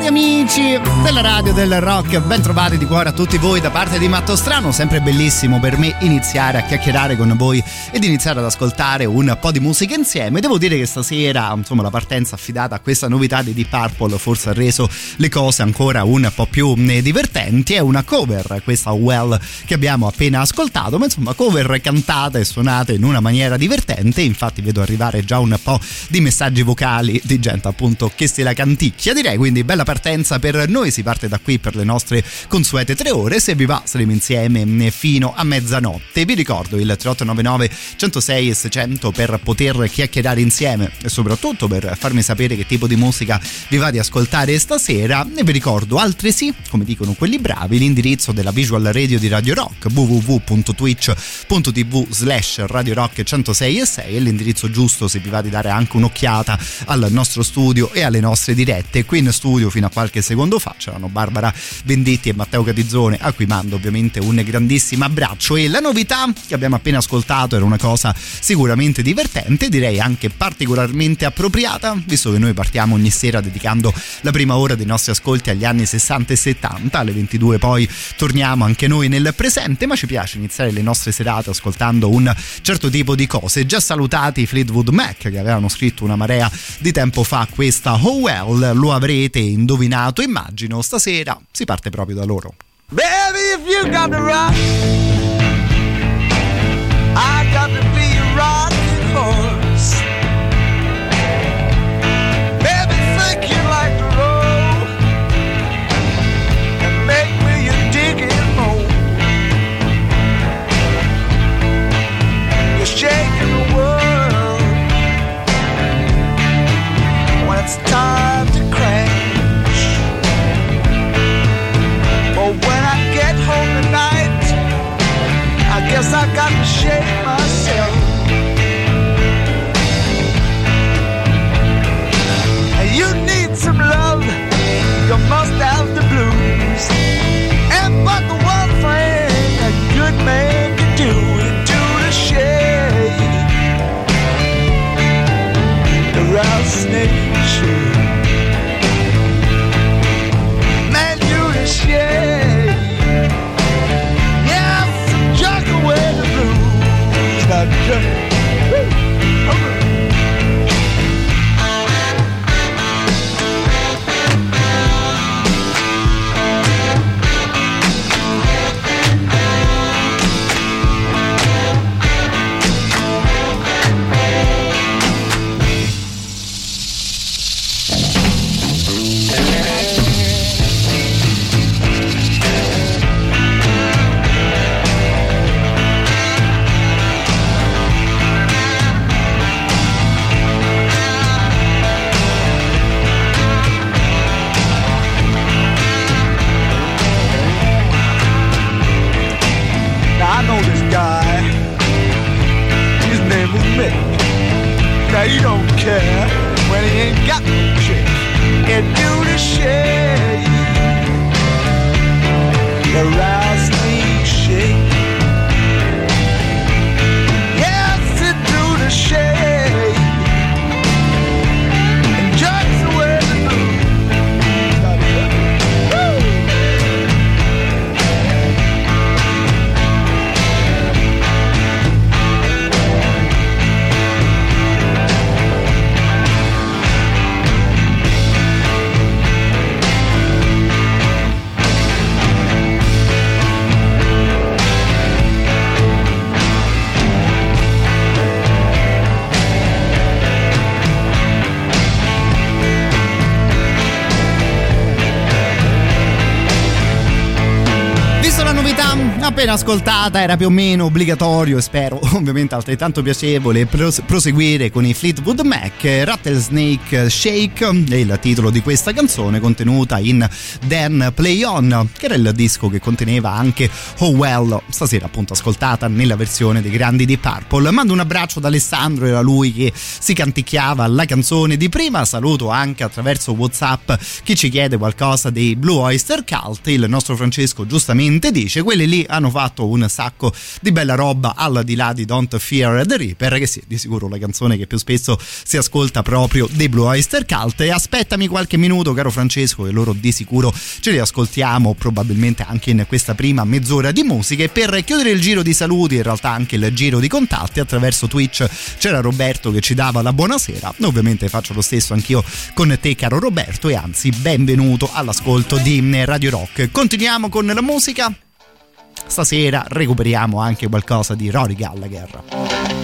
Cari amici della radio del rock, ben trovati di cuore a tutti voi da parte di Matto Strano, sempre bellissimo per me iniziare a chiacchierare con voi ed iniziare ad ascoltare un po' di musica insieme. Devo dire che stasera, insomma, la partenza affidata a questa novità di Deep Purple forse ha reso le cose ancora un po' più eh, divertenti. È una cover, questa Well che abbiamo appena ascoltato, ma insomma, cover cantata e suonata in una maniera divertente. Infatti vedo arrivare già un po' di messaggi vocali di gente appunto che se la canticchia, direi, quindi bella partenza per noi, si parte da qui per le nostre consuete tre ore, se vi va saremo insieme fino a mezzanotte. Vi ricordo il 3899 106 e 600 per poter chiacchierare insieme e soprattutto per farmi sapere che tipo di musica vi va di ascoltare stasera. E vi ricordo altresì, come dicono quelli bravi, l'indirizzo della visual radio di Radio Rock www.twitch.tv slash Radio Rock 106 e 6 è l'indirizzo giusto se vi va di dare anche un'occhiata al nostro studio e alle nostre dirette qui in studio fino a qualche secondo fa. C'erano Barbara Venditti e Matteo Catizzone a cui mando ovviamente un grandissimo abbraccio. E la novità che abbiamo appena ascoltato era una cosa sicuramente divertente direi anche particolarmente appropriata visto che noi partiamo ogni sera dedicando la prima ora dei nostri ascolti agli anni 60 e 70 alle 22 poi torniamo anche noi nel presente ma ci piace iniziare le nostre serate ascoltando un certo tipo di cose. Già salutati Fleetwood Mac che avevano scritto una marea di tempo fa questa Oh Well lo avrete indovinato, immagino, stasera si parte proprio da loro. Baby, if you got the rock, I got to shake care when he ain't got no chick. And do the shake. The rouse appena ascoltata era più o meno obbligatorio e spero ovviamente altrettanto piacevole proseguire con i Fleetwood Mac Rattlesnake Shake è il titolo di questa canzone contenuta in Dan Play On che era il disco che conteneva anche Oh Well stasera appunto ascoltata nella versione dei grandi di Purple. Mando un abbraccio ad Alessandro era lui che si canticchiava la canzone di prima. Saluto anche attraverso Whatsapp chi ci chiede qualcosa dei Blue Oyster Cult. Il nostro Francesco giustamente dice quelli lì hanno fatto un sacco di bella roba al di là di Don't Fear the Reaper che sì, di sicuro la canzone che più spesso si ascolta proprio dei Blue Oyster Cult. E aspettami qualche minuto caro Francesco che loro di sicuro ce li ascoltiamo probabilmente anche in questa prima mezz'ora di musica e per chiudere il giro di saluti in realtà anche il giro di contatti attraverso Twitch c'era Roberto che ci dava la buonasera. Ovviamente faccio lo stesso anch'io con te caro Roberto e anzi benvenuto all'ascolto di Radio Rock. Continuiamo con la musica stasera recuperiamo anche qualcosa di Rory Gallagher.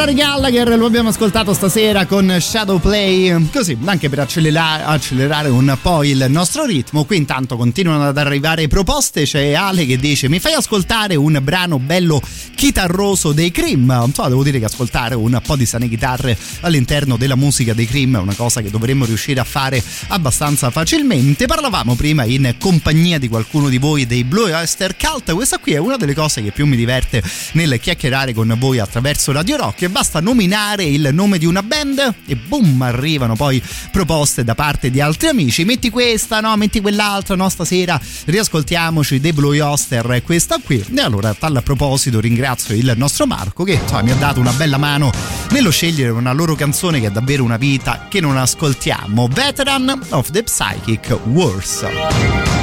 Rory Gallagher, lo abbiamo ascoltato stasera con Shadow Play, così anche per accelerare, accelerare, un po' il nostro ritmo. Qui intanto continuano ad arrivare proposte, c'è Ale che dice mi fai ascoltare un brano bello chitarroso dei Cream. Non so, devo dire che ascoltare un po' di sane chitarre all'interno della musica dei Cream è una cosa che dovremmo riuscire a fare abbastanza facilmente. Parlavamo prima in compagnia di qualcuno di voi dei Blue Oyster Cult, questa qui è una delle cose che più mi diverte nel chiacchierare con voi attraverso Radio Rock basta nominare il nome di una band e boom arrivano poi proposte da parte di altri amici. Metti questa no metti quell'altra no stasera riascoltiamoci dei Blue Oster questa qui. E allora a tal proposito ringrazio il nostro Marco che insomma, mi ha dato una bella mano nello scegliere una loro canzone che è davvero una vita che non ascoltiamo. Veteran of the Psychic Wars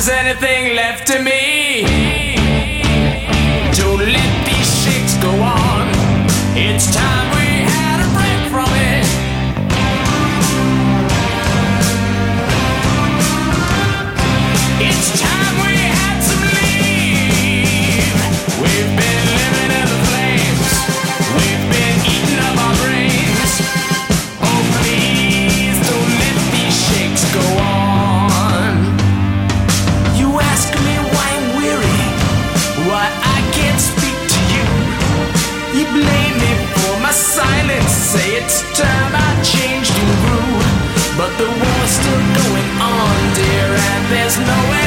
there's anything left to me time I changed and grew. But the war's still going on, dear, and there's no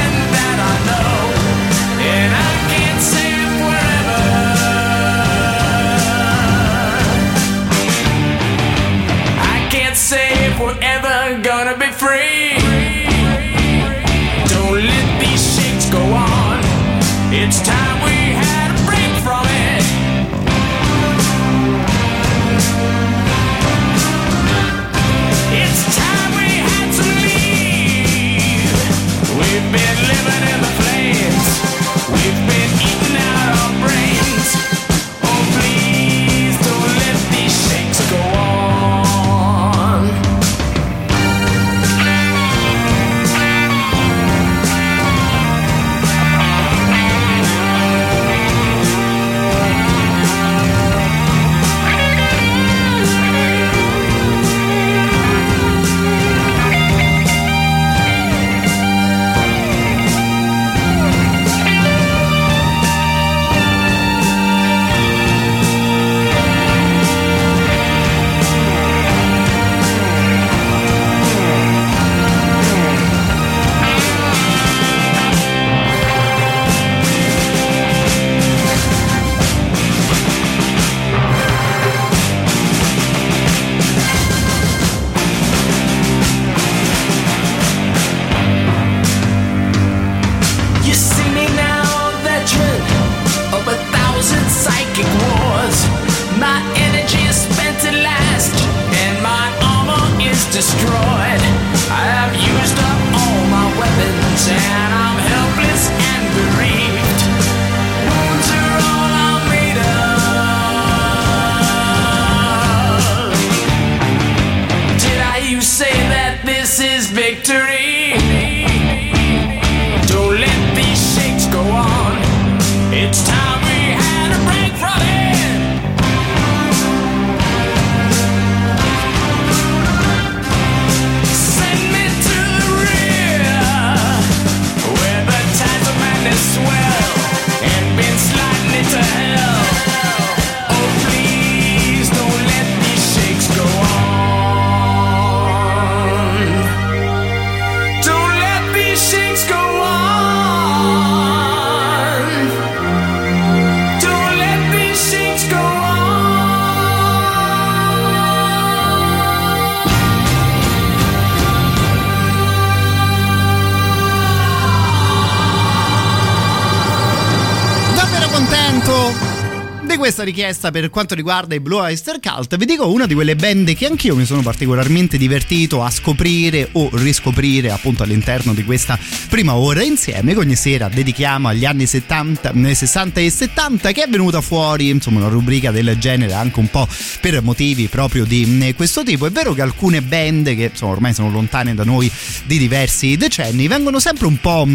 richiesta per quanto riguarda i Blue Oyster Cult vi dico una di quelle band che anch'io mi sono particolarmente divertito a scoprire o riscoprire appunto all'interno di questa prima ora insieme che ogni sera dedichiamo agli anni 70, 60 e 70 che è venuta fuori insomma una rubrica del genere anche un po' per motivi proprio di questo tipo è vero che alcune band che insomma ormai sono lontane da noi di diversi decenni vengono sempre un po'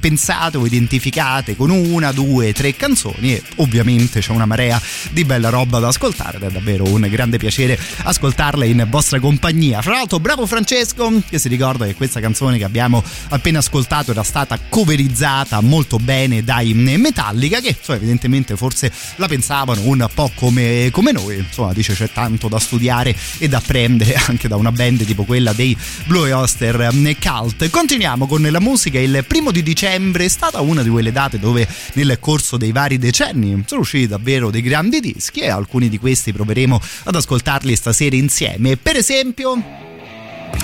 pensate o identificate con una, due, tre canzoni e ovviamente c'è una marea di bella roba da ascoltare ed è davvero un grande piacere ascoltarla in vostra compagnia. Fra l'altro, bravo Francesco che si ricorda che questa canzone che abbiamo appena ascoltato era stata coverizzata molto bene dai Metallica, che insomma, evidentemente forse la pensavano un po' come, come noi. Insomma, dice c'è tanto da studiare e da apprendere anche da una band tipo quella dei Blue Oyster Cult. Continuiamo con la musica. Il primo di dicembre è stata una di quelle date dove nel corso dei vari decenni sono usciti davvero dei grandi dischi e alcuni di questi proveremo ad ascoltarli stasera insieme. Per esempio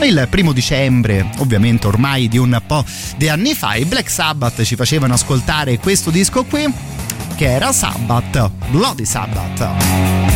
il primo dicembre, ovviamente ormai di un po' di anni fa, i Black Sabbath ci facevano ascoltare questo disco qui, che era Sabbath, Bloody Sabbath.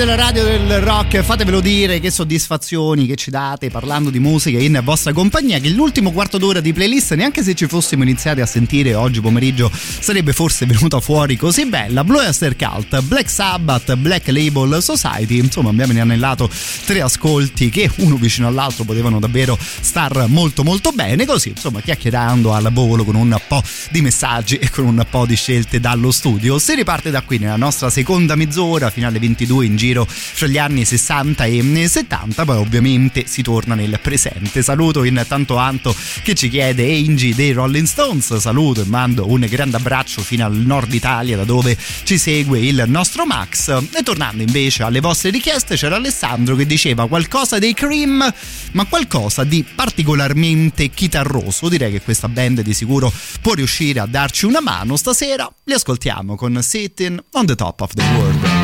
Della radio del rock, fatevelo dire che soddisfazioni che ci date parlando di musica in vostra compagnia. Che l'ultimo quarto d'ora di playlist, neanche se ci fossimo iniziati a sentire oggi pomeriggio, sarebbe forse venuta fuori così bella. Blue Oyster Cult, Black Sabbath, Black Label Society. Insomma, abbiamo inanellato tre ascolti che uno vicino all'altro potevano davvero star molto molto bene. Così, insomma, chiacchierando al volo con un po' di messaggi e con un po' di scelte dallo studio. Si riparte da qui nella nostra seconda mezz'ora, fino alle 22 in giro fra gli anni 60 e 70, poi ovviamente si torna nel presente. Saluto intanto Anto che ci chiede Angie dei Rolling Stones, saluto e mando un grande abbraccio fino al nord Italia da dove ci segue il nostro Max. E tornando invece alle vostre richieste c'era Alessandro che diceva qualcosa dei Cream, ma qualcosa di particolarmente chitarroso. Direi che questa band di sicuro può riuscire a darci una mano. Stasera li ascoltiamo con Sitting on the Top of the World.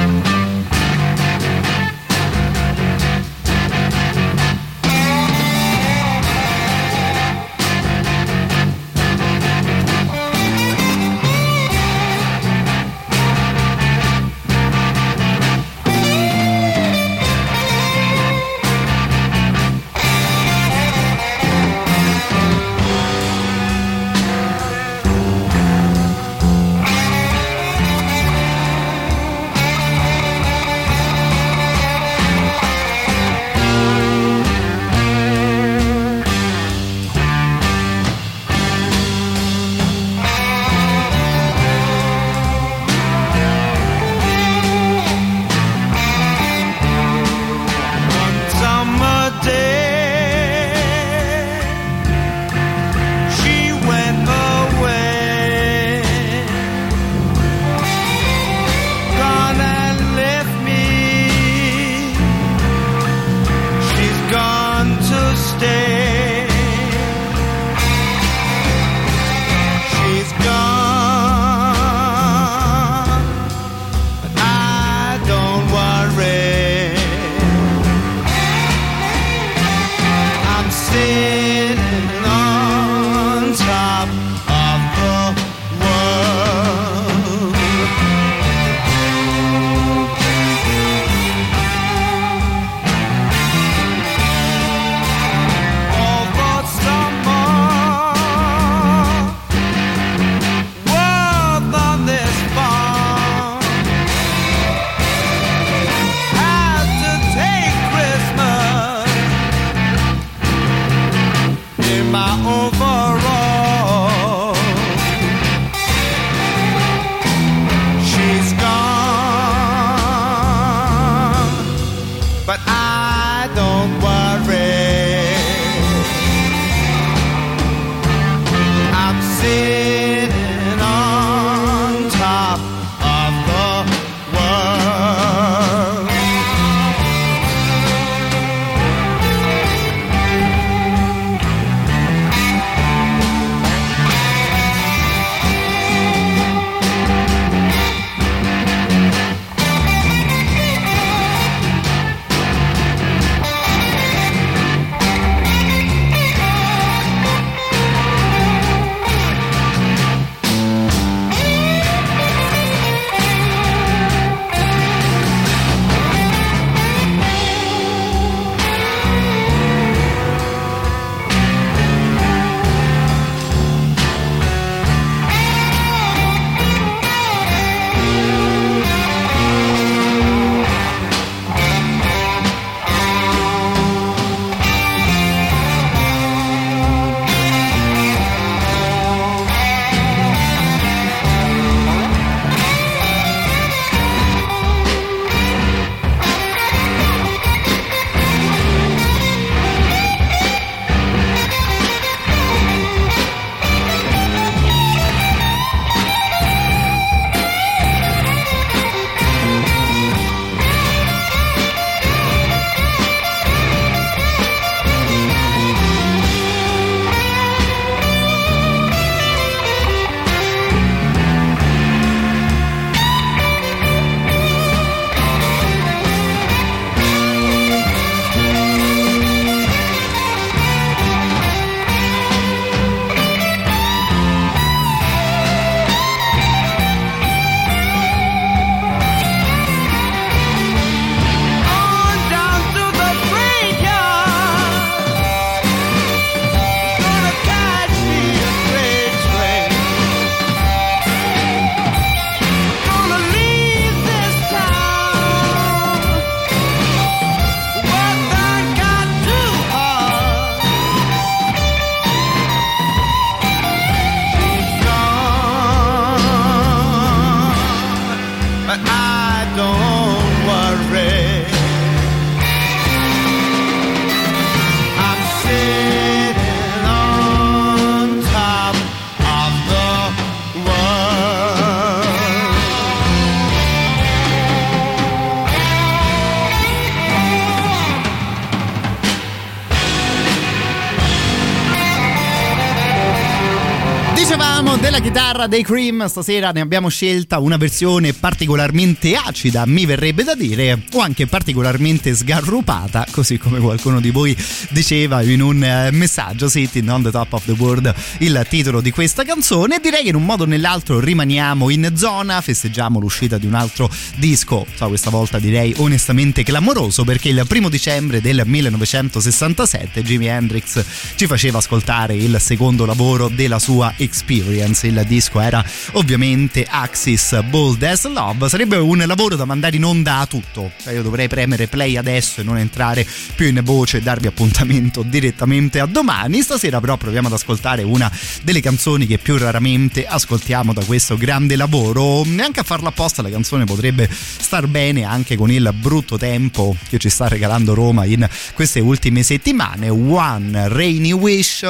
Chitarra dei Cream stasera ne abbiamo scelta una versione particolarmente acida, mi verrebbe da dire, o anche particolarmente sgarrupata, così come qualcuno di voi diceva in un eh, messaggio Sitting on the Top of the World, il titolo di questa canzone. Direi che in un modo o nell'altro rimaniamo in zona, festeggiamo l'uscita di un altro disco, so, questa volta direi onestamente clamoroso, perché il primo dicembre del 1967 Jimi Hendrix ci faceva ascoltare il secondo lavoro della sua Experience. Il disco era ovviamente Axis Bold as Love. Sarebbe un lavoro da mandare in onda a tutto. Cioè io dovrei premere play adesso e non entrare più in voce e darvi appuntamento direttamente a domani. Stasera però proviamo ad ascoltare una delle canzoni che più raramente ascoltiamo da questo grande lavoro. Neanche a farla apposta la canzone potrebbe star bene anche con il brutto tempo che ci sta regalando Roma in queste ultime settimane. One Rainy Wish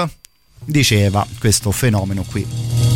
diceva questo fenomeno qui.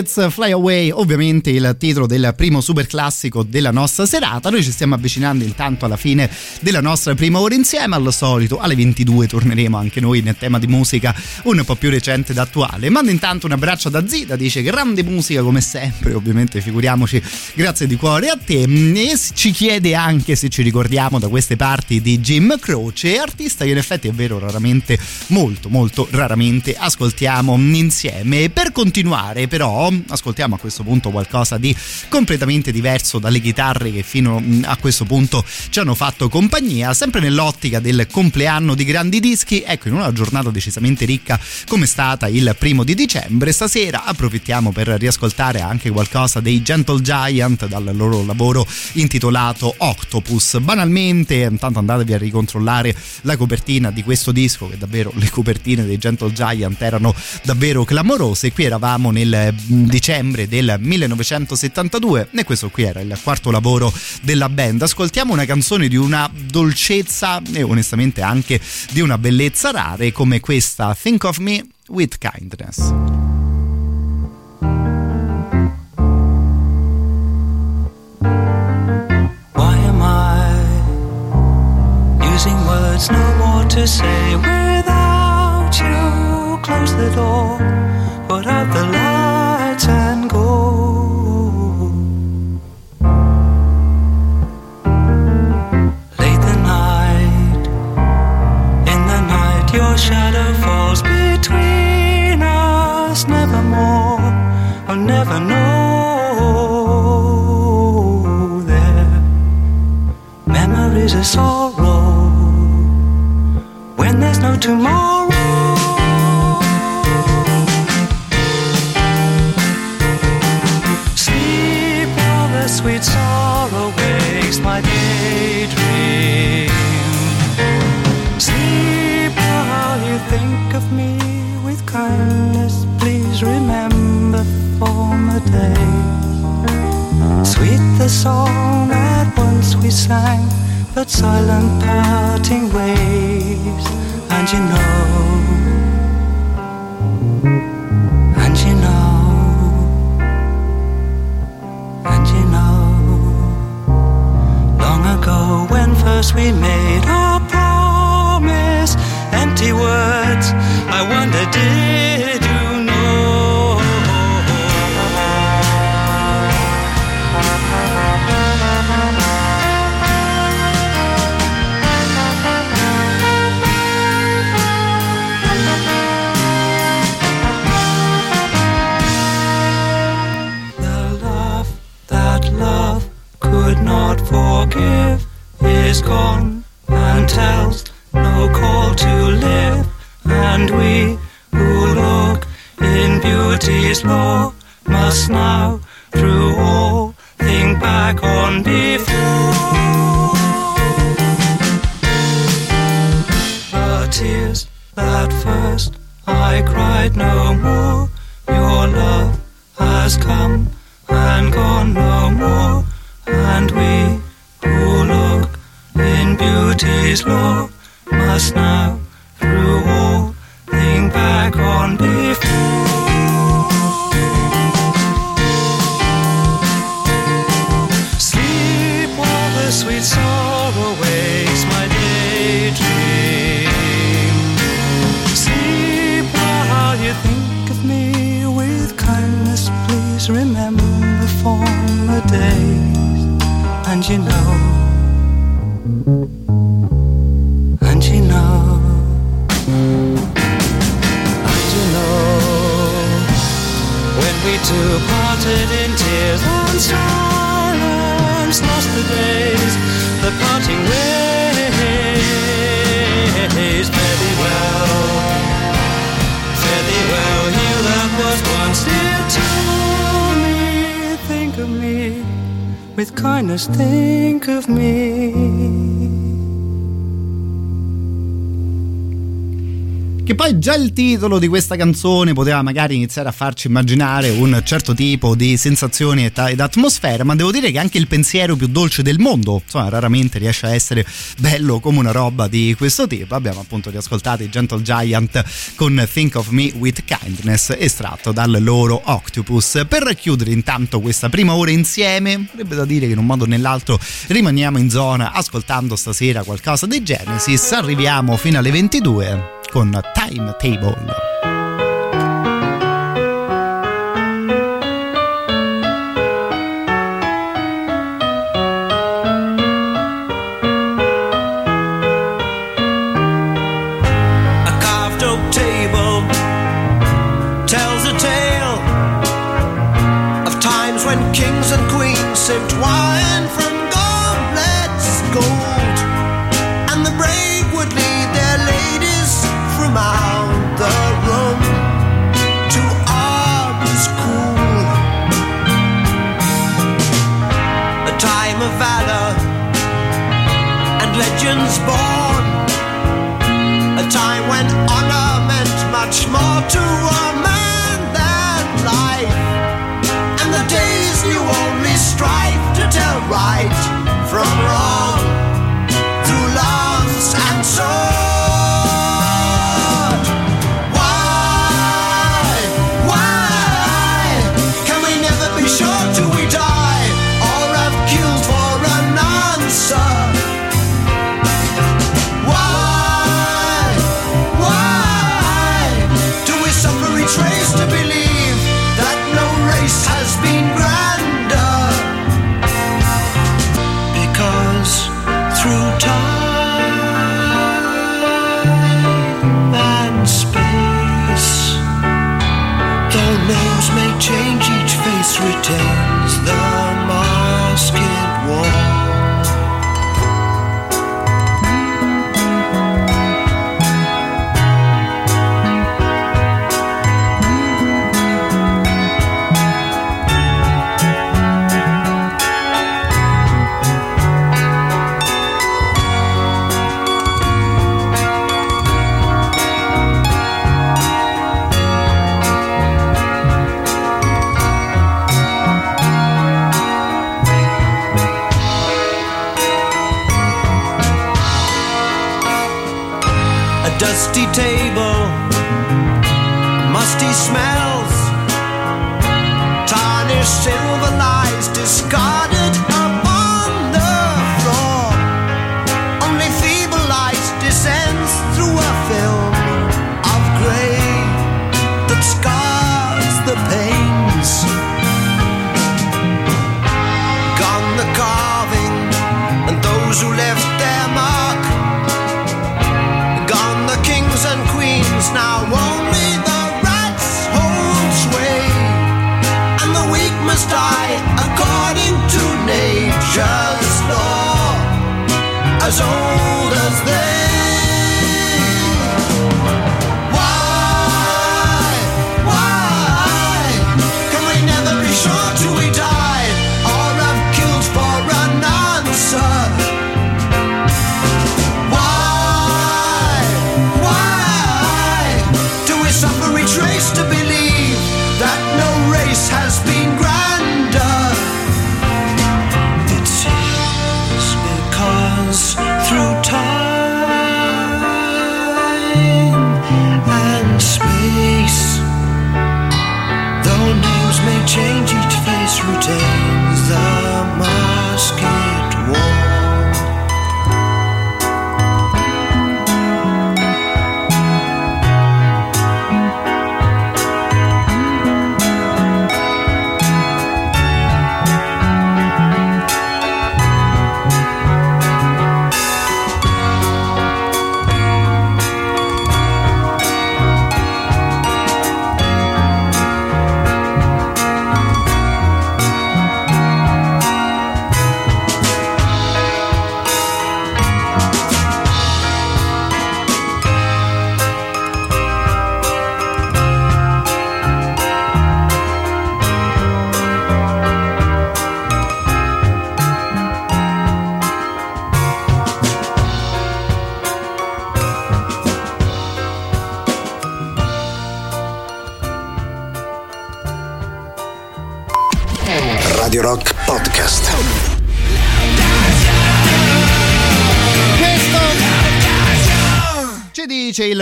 Kravitz, Fly Away, ovviamente il titolo del primo super classico della nostra serata. Noi ci stiamo avvicinando intanto alla fine della nostra prima ora insieme. Al solito, alle 22 torneremo anche noi nel tema di musica un po' più recente ed attuale. Mando intanto un abbraccio da Zida, dice grande musica come sempre, ovviamente figuriamoci, grazie di cuore a te. E ci chiede anche se ci ricordiamo da queste parti di Jim Croce, artista che in effetti è vero raramente, molto molto raramente ascoltiamo insieme. Per continuare però ascoltiamo a questo punto qualcosa di completamente diverso dalle chitarre che fino mm, a questo punto ci hanno fatto compagnia, sempre nell'ottica del compleanno di grandi dischi, ecco in una giornata decisamente ricca come è stata il primo di dicembre, stasera approfittiamo per riascoltare anche qualcosa dei Gentle Giant dal loro lavoro intitolato Octopus. Banalmente, intanto andatevi a ricontrollare la copertina di questo disco, che davvero le copertine dei Gentle Giant erano davvero clamorose. Qui eravamo nel mm, dicembre del 1972 e questo qui era il quarto lavoro della band. Ascoltiamo una canzone di una dolcezza e onestamente anche di una bellezza rare come questa Think of Me with Kindness. Using words no more to say without you? Close the door, put out the lights shadow falls between us. Nevermore, I'll never know there. is a sorrow when there's no tomorrow. Sleep while the sweet sorrow wakes my daydream. Think of me with kindness. Please remember former days. Sweet the song that once we sang, but silent parting ways. And you know, and you know, and you know, long ago when first we made our empty words. I wonder, did you know? The love that love could not forgive is gone and tells no call to live. And we who look in beauty's law must now, through all, think back on before. The tears that first I cried no more. Your love has come and gone no more. And we who look in beauty's law must now, through all, think back on before. Sleep while the sweet sorrow wakes my daydream. Sleep while you think of me with kindness. Please remember the former days. And you know, parted in tears and silence, lost the days, the parting ways. Fare thee well, fare thee well, you that was once dear to me. Think of me, with kindness, think of me. Che poi già il titolo di questa canzone poteva magari iniziare a farci immaginare un certo tipo di sensazioni ed atmosfera, ma devo dire che anche il pensiero più dolce del mondo, insomma, raramente riesce a essere bello come una roba di questo tipo. Abbiamo appunto riascoltato i Gentle Giant con Think of Me with Kindness, estratto dal loro Octopus. Per chiudere intanto questa prima ora insieme, avrebbe da dire che in un modo o nell'altro rimaniamo in zona ascoltando stasera qualcosa dei Genesis. Arriviamo fino alle 22 con Timetable.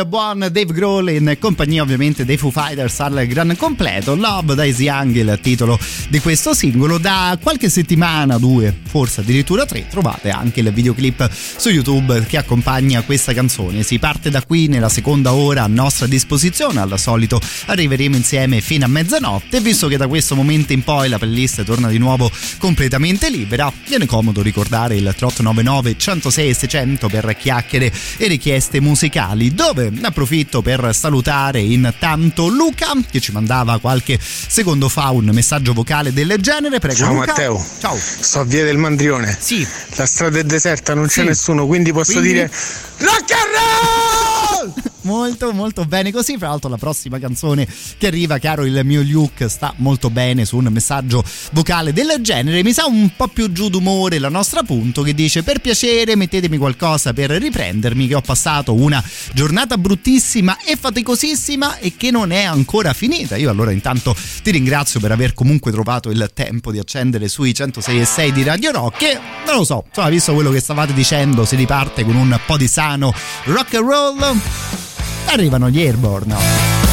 Buon Dave Grohl in compagnia ovviamente dei Foo Fighters al gran completo. Love Dies Young il titolo di questo singolo. Da qualche settimana, due, forse addirittura tre, trovate anche il videoclip su YouTube che accompagna questa canzone. Si parte da qui nella seconda ora a nostra disposizione. Al solito arriveremo insieme fino a mezzanotte. Visto che da questo momento in poi la playlist torna di nuovo completamente libera, viene comodo ricordare il 3899 106 600 per chiacchiere e richieste musicali dove approfitto per salutare intanto Luca che ci mandava qualche secondo fa un messaggio vocale del genere prego Ciao Luca Matteo. ciao Sto a via del Mandrione. Sì. La strada è deserta, non c'è Sì. nessuno, quindi posso Quindi? dire Rock and roll! Molto molto bene così. Fra l'altro la prossima canzone che arriva caro il mio Luke sta molto bene su un messaggio vocale del genere. Mi sa un po' più giù d'umore la nostra punto che dice per piacere mettetemi qualcosa per riprendermi che ho passato una giornata bruttissima e faticosissima e che non è ancora finita. Io allora intanto ti ringrazio per aver comunque trovato il tempo di accendere sui 106 e 6 di Radio Rock e non lo so insomma visto quello che stavate dicendo si riparte con un po' di sano rock and roll arrivano gli Airborne.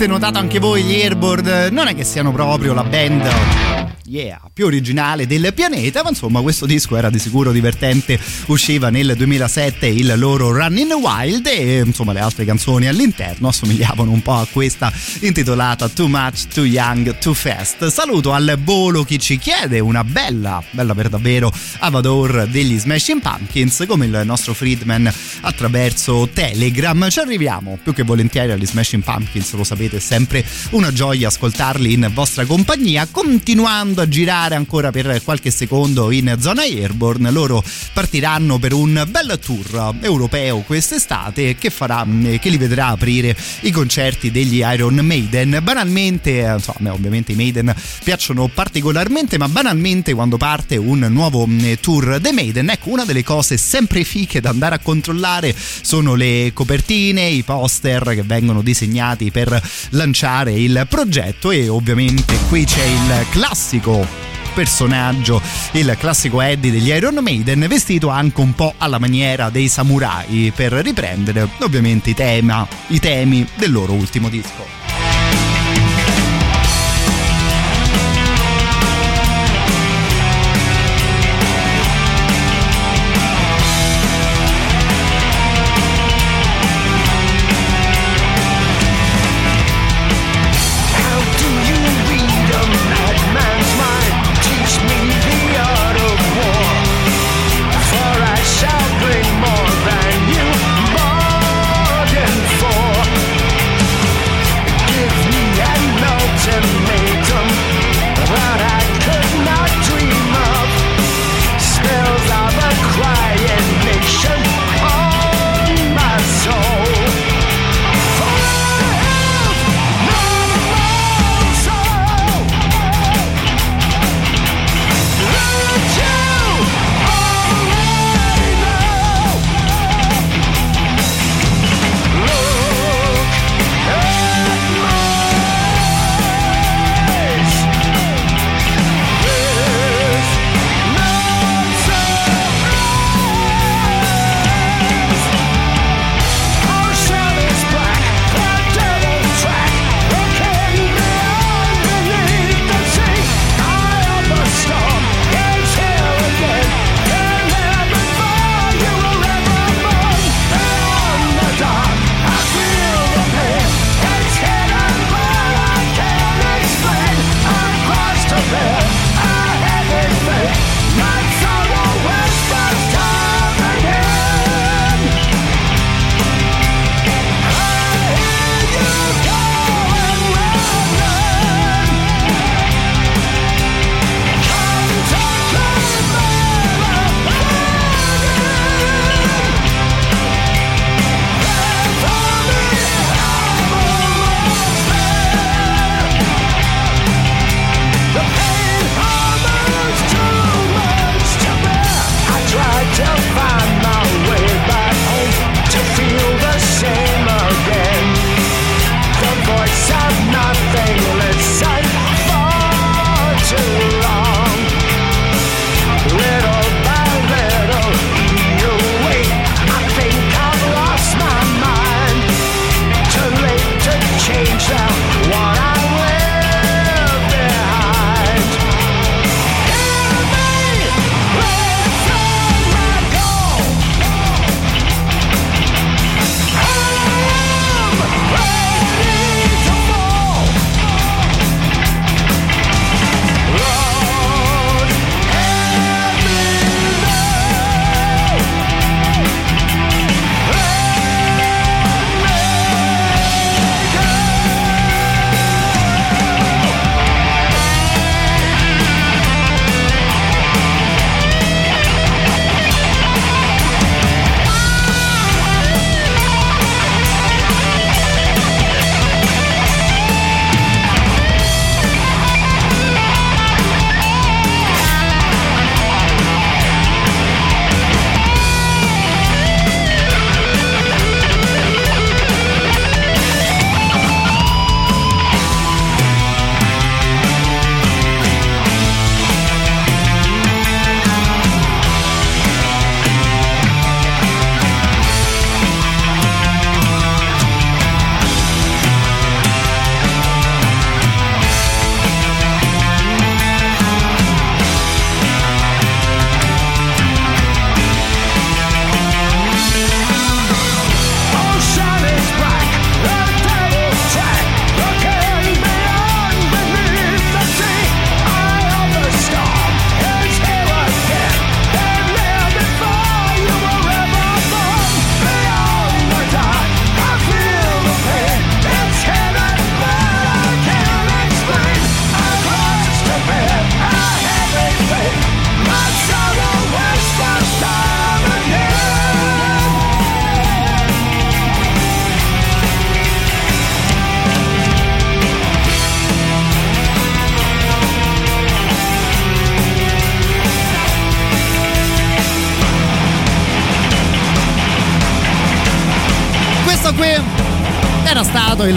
Probabilmente notato anche voi gli Airboard, non è che siano proprio la band yeah, più originale del pianeta, ma insomma questo disco era di sicuro divertente, usciva nel 2007 il loro Running Wild e insomma le altre canzoni all'interno assomigliavano un po' a questa intitolata Too Much, Too Young, Too Fast. Saluto al volo chi ci chiede una bella, bella per davvero Avador degli Smashing Pumpkins come il nostro Friedman attraverso Telegram. Ci arriviamo più che volentieri agli Smashing Pumpkins, lo sapete, è sempre una gioia ascoltarli in vostra compagnia, continuando a girare ancora per qualche secondo in zona Airborne. Loro partiranno per un bel tour europeo quest'estate che, farà, che li vedrà aprire i concerti degli Iron Maiden. Banalmente, eh, insomma, ovviamente i Maiden piacciono particolarmente, ma banalmente quando parte un nuovo mm, tour dei Maiden, ecco una delle cose sempre fiche da andare a controllare sono le copertine, i poster che vengono disegnati per lanciare il progetto e ovviamente qui c'è il classico personaggio, il classico Eddie degli Iron Maiden, vestito anche un po' alla maniera dei samurai per riprendere ovviamente i, tema, i temi del loro ultimo disco.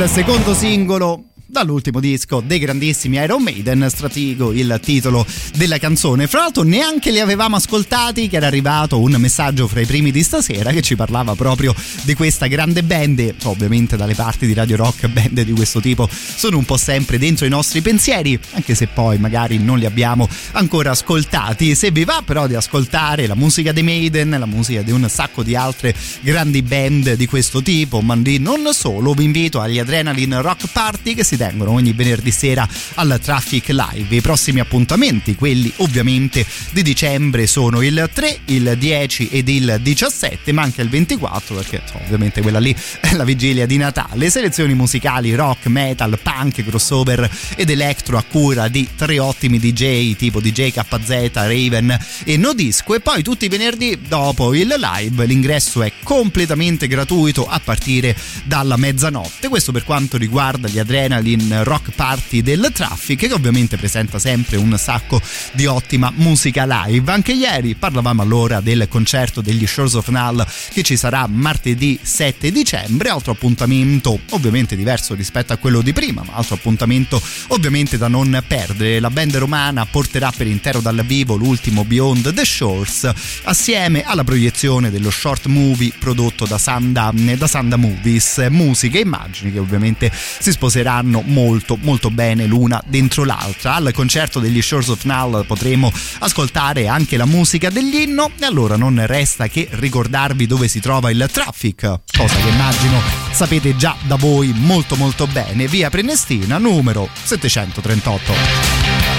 Secondo singolo dall'ultimo disco dei grandissimi Iron Maiden, Stratigo il titolo della canzone. Fra l'altro neanche li avevamo ascoltati che era arrivato un messaggio fra i primi di stasera che ci parlava proprio di questa grande band, ovviamente dalle parti di Radio Rock band di questo tipo sono un po' sempre dentro i nostri pensieri, anche se poi magari non li abbiamo ancora ascoltati. Se vi va però di ascoltare la musica dei Maiden, la musica di un sacco di altre grandi band di questo tipo, ma non solo, vi invito agli Adrenaline Rock Party che si tengono ogni venerdì sera al Traffic Live. I prossimi appuntamenti, quelli ovviamente di dicembre, sono il 3, il 10 ed il 17, ma anche il 24, perché insomma, ovviamente quella lì è la vigilia di Natale. Selezioni musicali rock, metal, punk, crossover ed electro a cura di tre ottimi DJ tipo DJ KZ, Raven e No Disco. E poi tutti i venerdì dopo il live l'ingresso è completamente gratuito a partire dalla mezzanotte. Questo per quanto riguarda gli Adrenaline Rock Party del Traffic, che ovviamente presenta sempre un sacco di ottima musica live. Anche ieri parlavamo allora del concerto degli Shores of Null che ci sarà martedì 7 dicembre, altro appuntamento ovviamente diverso rispetto a quello di prima, ma altro appuntamento ovviamente da non perdere. La band romana porterà per intero dal vivo l'ultimo Beyond the Shores assieme alla proiezione dello short movie prodotto da Sanda, da Sanda Movies, musiche e immagini che ovviamente si sposeranno molto molto bene l'una dentro l'altra. Al concerto degli Shores of Null potremo ascoltare anche la musica dell'inno e allora non resta che ricordarvi dove si trova il traffic, cosa che immagino sapete già da voi molto molto bene, via Prenestina numero 738.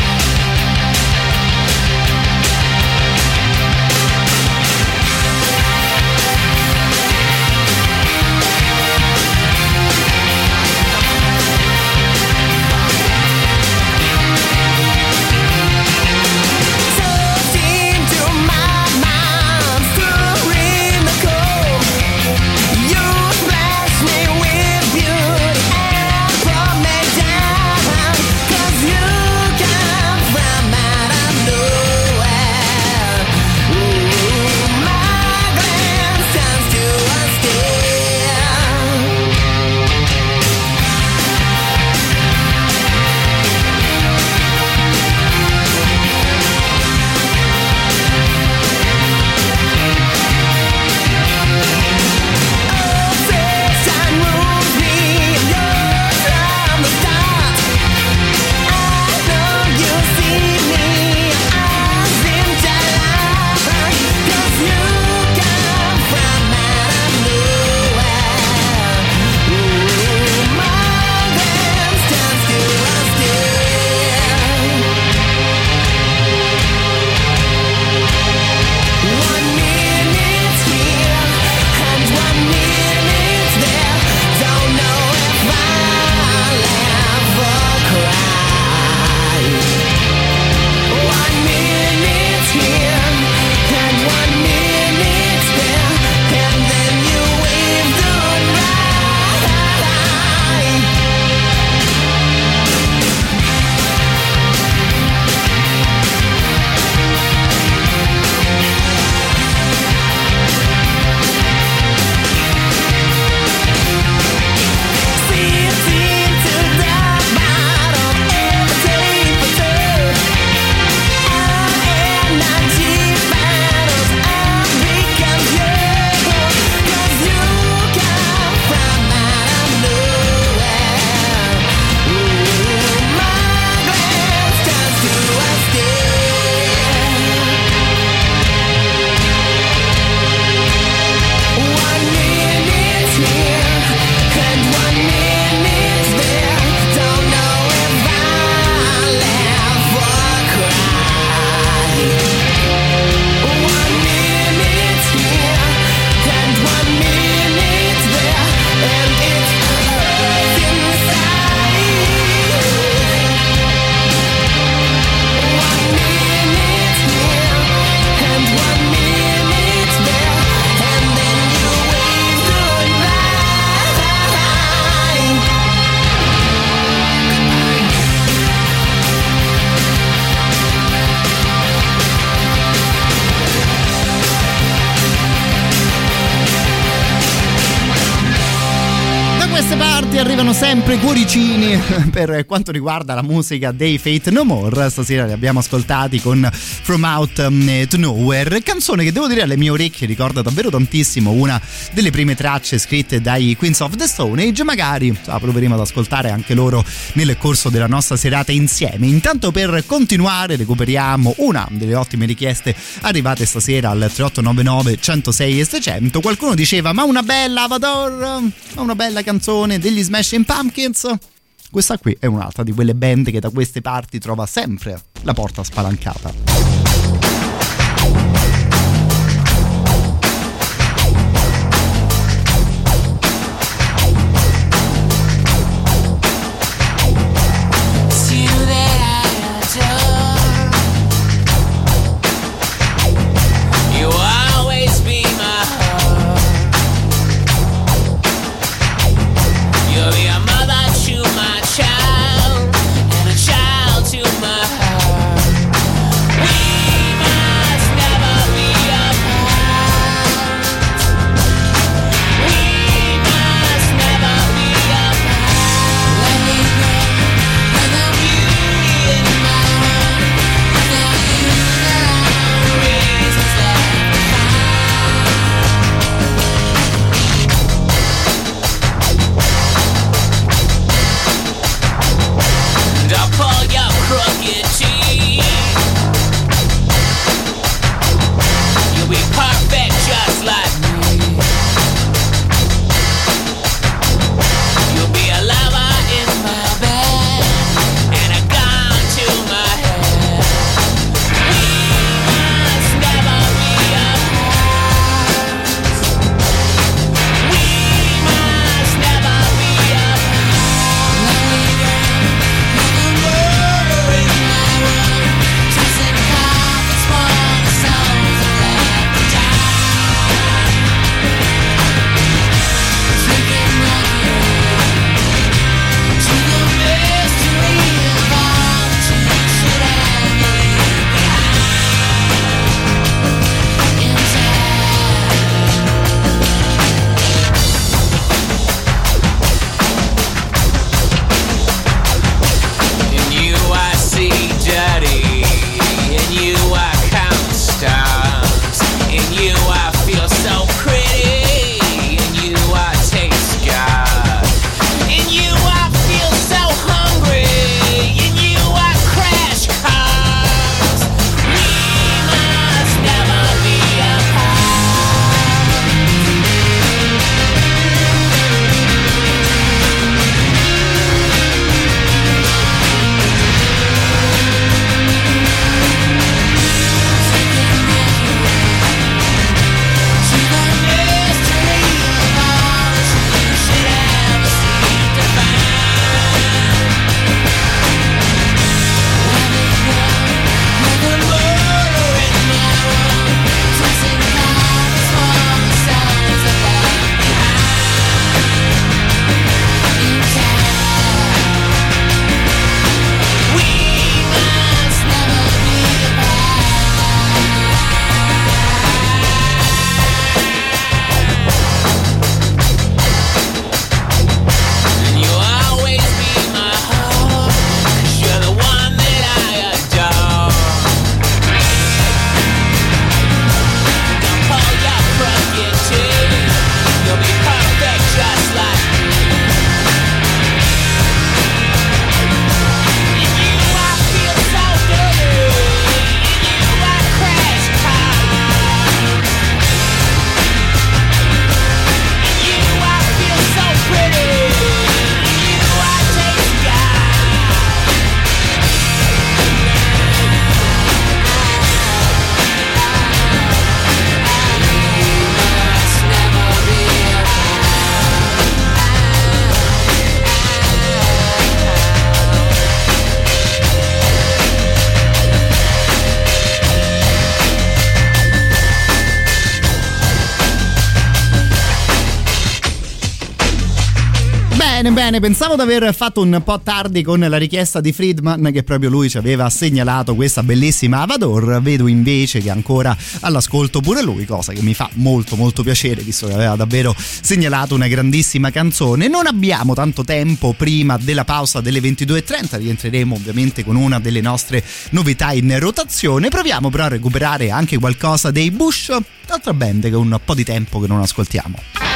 Parti arrivano sempre cuoricini per quanto riguarda la musica dei Fate No More. Stasera li abbiamo ascoltati con From Out um, to Nowhere, canzone che devo dire alle mie orecchie ricorda davvero tantissimo una delle prime tracce scritte dai Queens of the Stone Age. Magari la proveremo ad ascoltare anche loro nel corso della nostra serata insieme. Intanto per continuare recuperiamo una delle ottime richieste arrivate stasera al 3899 106 e 600. Qualcuno diceva ma una bella Avador, ma una bella canzone degli Smashing Pumpkins. Questa qui è un'altra di quelle band che da queste parti trova sempre la porta spalancata. Bene, pensavo di aver fatto un po' tardi con la richiesta di Friedman che proprio lui ci aveva segnalato questa bellissima Avador, vedo invece che ancora all'ascolto pure lui, cosa che mi fa molto molto piacere visto che aveva davvero segnalato una grandissima canzone. Non abbiamo tanto tempo prima della pausa delle 22.30, rientreremo ovviamente con una delle nostre novità in rotazione, proviamo però a recuperare anche qualcosa dei Bush, altra band che è un po' di tempo che non ascoltiamo.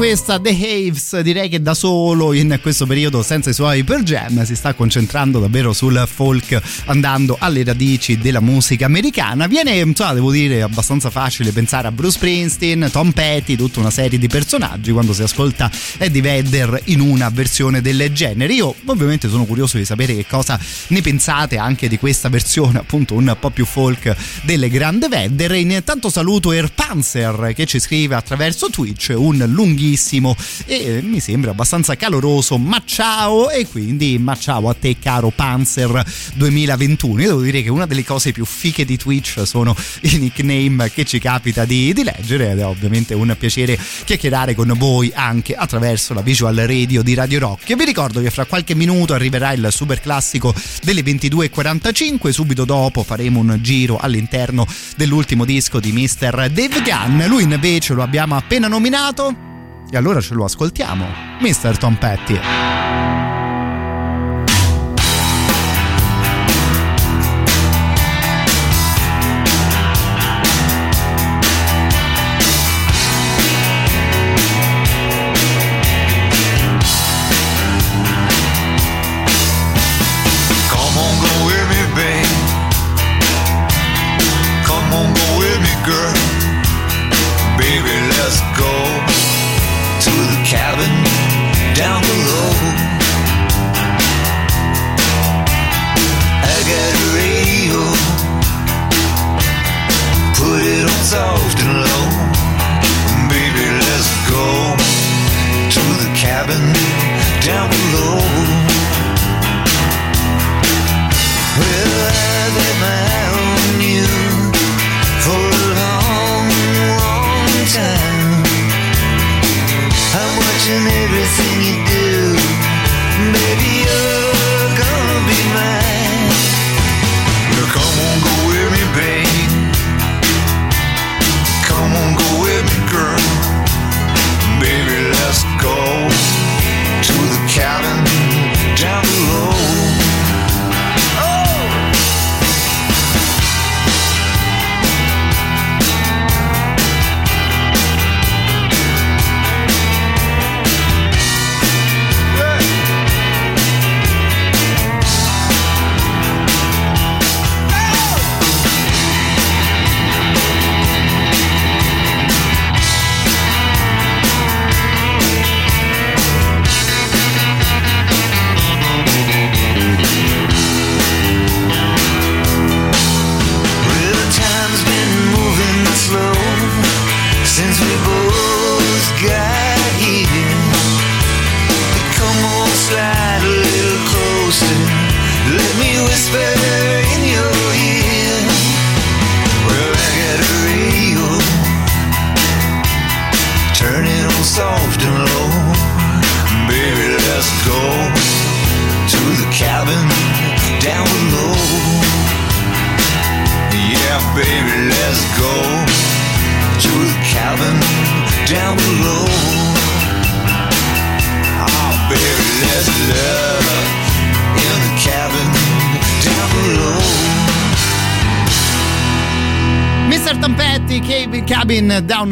Questa The Haves direi che da solo in questo periodo senza i suoi per jam si sta concentrando davvero sul folk andando alle radici della musica americana. Viene insomma devo dire abbastanza facile pensare a Bruce Springsteen Tom Petty tutta una serie di personaggi quando si ascolta Eddie Vedder in una versione del genere. Io ovviamente sono curioso di sapere che cosa ne pensate anche di questa versione appunto un po' più folk delle grande Vedder. Intanto saluto Air Panzer che ci scrive attraverso Twitch un lunghissimo e mi sembra abbastanza caloroso ma ciao. E quindi ma ciao a te caro Panzer 2021 io devo dire che una delle cose più fiche di Twitch sono i nickname che ci capita di, di leggere ed è ovviamente un piacere chiacchierare con voi anche attraverso la visual radio di Radio Rock. E vi ricordo che fra qualche minuto arriverà il super classico delle 22.45 subito dopo faremo un giro all'interno dell'ultimo disco di Mr. Dave Gunn. Lui invece lo abbiamo appena nominato e allora ce lo ascoltiamo Mr. Tom Petty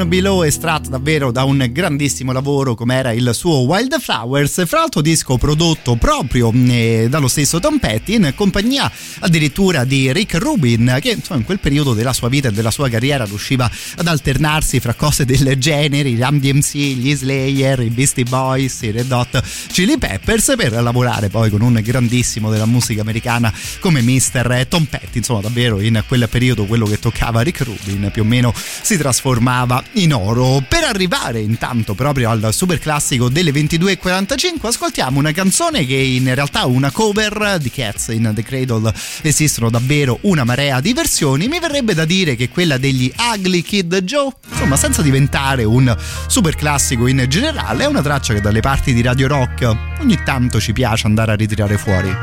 Below, estratto davvero da un grandissimo lavoro come era il suo Wildflowers, fra l'altro disco prodotto proprio eh, dallo stesso Tampetti in compagnia addirittura di Rick Rubin che insomma, in quel periodo della sua vita e della sua carriera riusciva ad alternarsi fra cose del genere, i Ram DMC, gli Slayer, i Beastie Boys, i Red Hot Chili Peppers per lavorare poi con un grandissimo della musica americana come Mr. Tom Petty, insomma davvero in quel periodo quello che toccava Rick Rubin più o meno si trasformava in oro. Per arrivare intanto proprio al super classico delle 22.45 ascoltiamo una canzone che in realtà è una cover di Cats in the Cradle, esistono davvero una marea di versioni, mi verrebbe da dire che quella degli Ugly Kid Joe, insomma senza diventare un super classico in generale, è una traccia che dalle parti di Radio Rock ogni tanto ci piace andare a ritirare fuori.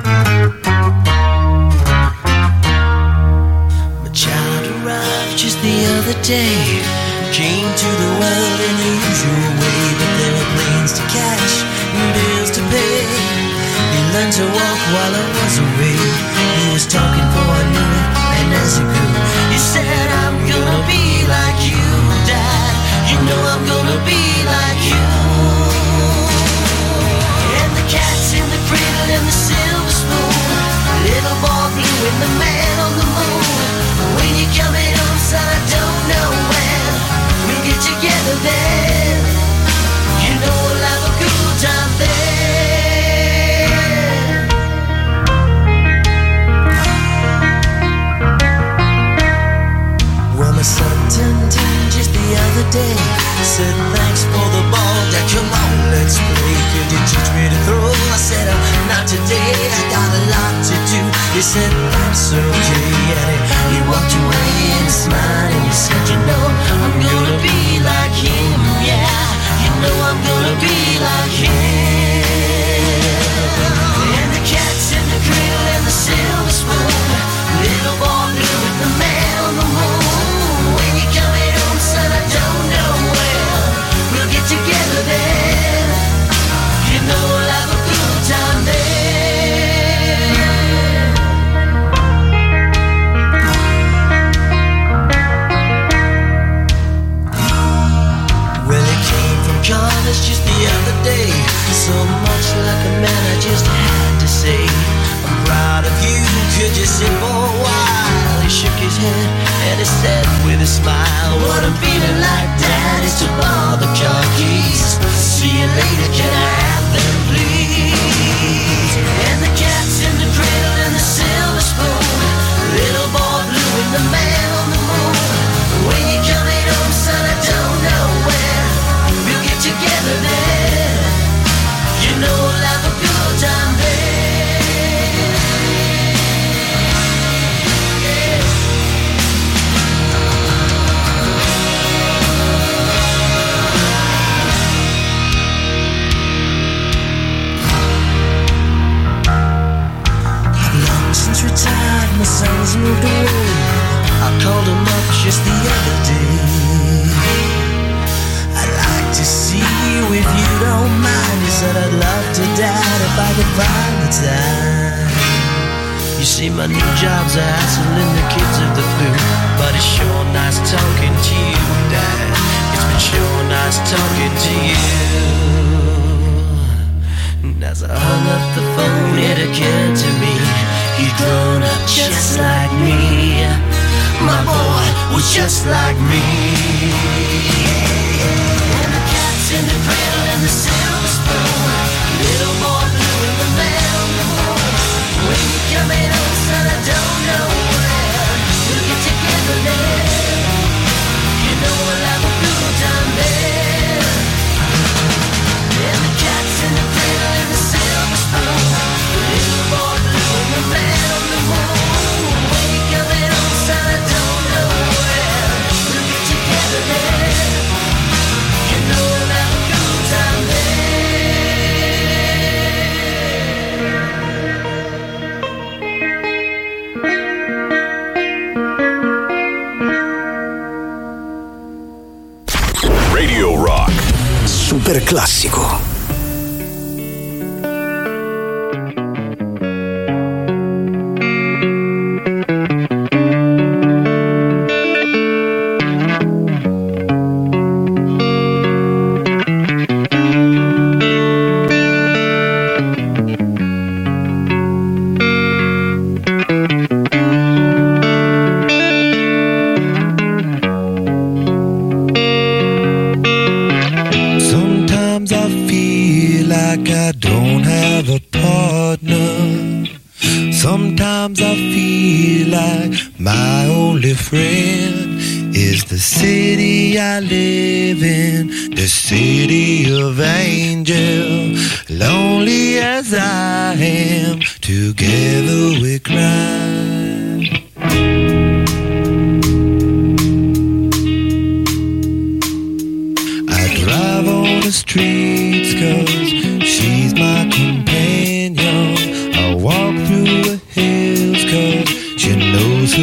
Just the other day. Came to the world in the usual way, but there were planes to catch and bills to pay. He learned to walk while I was away. He was talking for I knew it, and as he grew, he said, I'm gonna be like you, Dad. You know I'm gonna be like you. And the cat's in the cradle and the silver spoon. Little boy blue and the man He said that's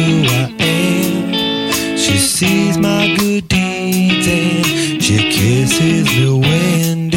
who I am. She sees my good deeds and she kisses the wind.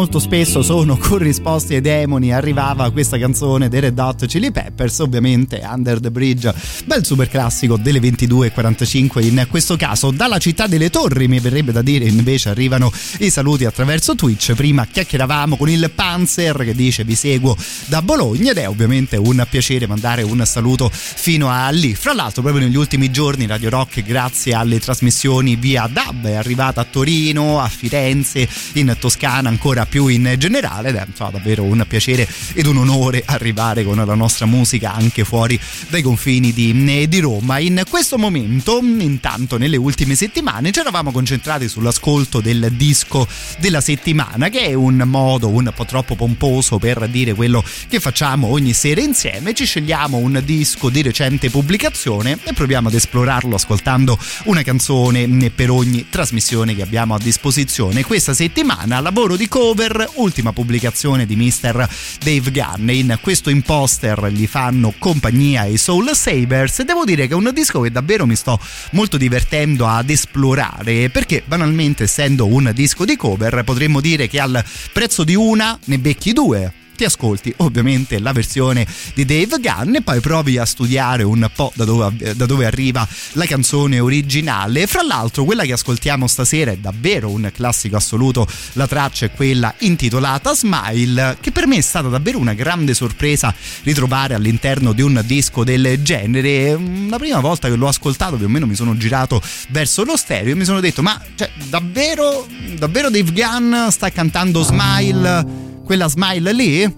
Molto spesso sono corrisposti ai demoni, arrivava questa canzone dei Red Hot Chili Peppers, ovviamente Under the Bridge, bel super classico delle 22.45 in questo caso. Dalla città delle torri, mi verrebbe da dire, invece arrivano i saluti attraverso Twitch. Prima chiacchieravamo con il Panzer che dice vi seguo da Bologna ed è ovviamente un piacere mandare un saluto fino a lì. Fra l'altro proprio negli ultimi giorni Radio Rock grazie alle trasmissioni via DAB è arrivata a Torino, a Firenze, in Toscana ancora più in generale ed è insomma, davvero un piacere ed un onore arrivare con la nostra musica anche fuori dai confini di, di Roma. In questo momento, intanto nelle ultime settimane, ci eravamo concentrati sull'ascolto del disco della settimana, che è un modo un po' troppo pomposo per dire quello che facciamo ogni sera insieme. Ci scegliamo un disco di recente pubblicazione e proviamo ad esplorarlo ascoltando una canzone per ogni trasmissione che abbiamo a disposizione. Questa settimana lavoro di cover, ultima pubblicazione di Mr. Dave Gunn. In questo imposter gli fanno compagnia i Soul Sabers e devo dire che è un disco che davvero mi sto molto divertendo ad esplorare perché banalmente essendo un disco di cover potremmo dire che al prezzo di una ne becchi due ti ascolti ovviamente la versione di Dave Gunn e poi provi a studiare un po' da dove, da dove, arriva la canzone originale. Fra l'altro quella che ascoltiamo stasera è davvero un classico assoluto, la traccia è quella intitolata Smile, che per me è stata davvero una grande sorpresa ritrovare all'interno di un disco del genere. La prima volta che l'ho ascoltato più o meno mi sono girato verso lo stereo e mi sono detto ma cioè, davvero, davvero Dave Gunn sta cantando Smile? Quella smile lì?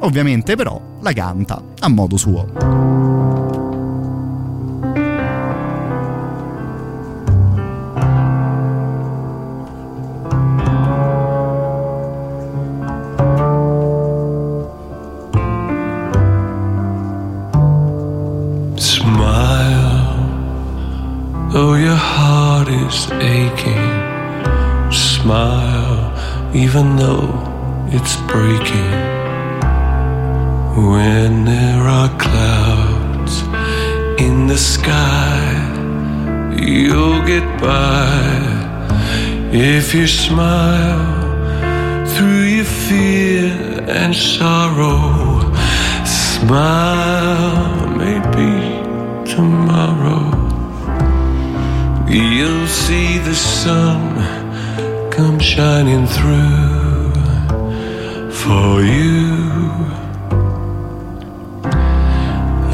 Ovviamente però la canta a modo suo. If you smile through your fear and sorrow. Smile, maybe tomorrow you'll see the sun come shining through for you.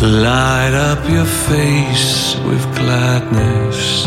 Light up your face with gladness,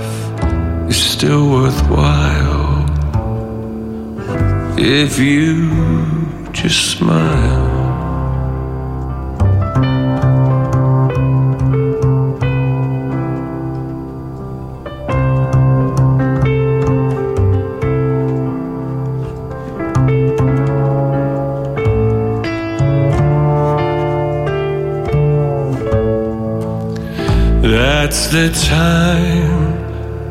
still worthwhile if you just smile. That's the time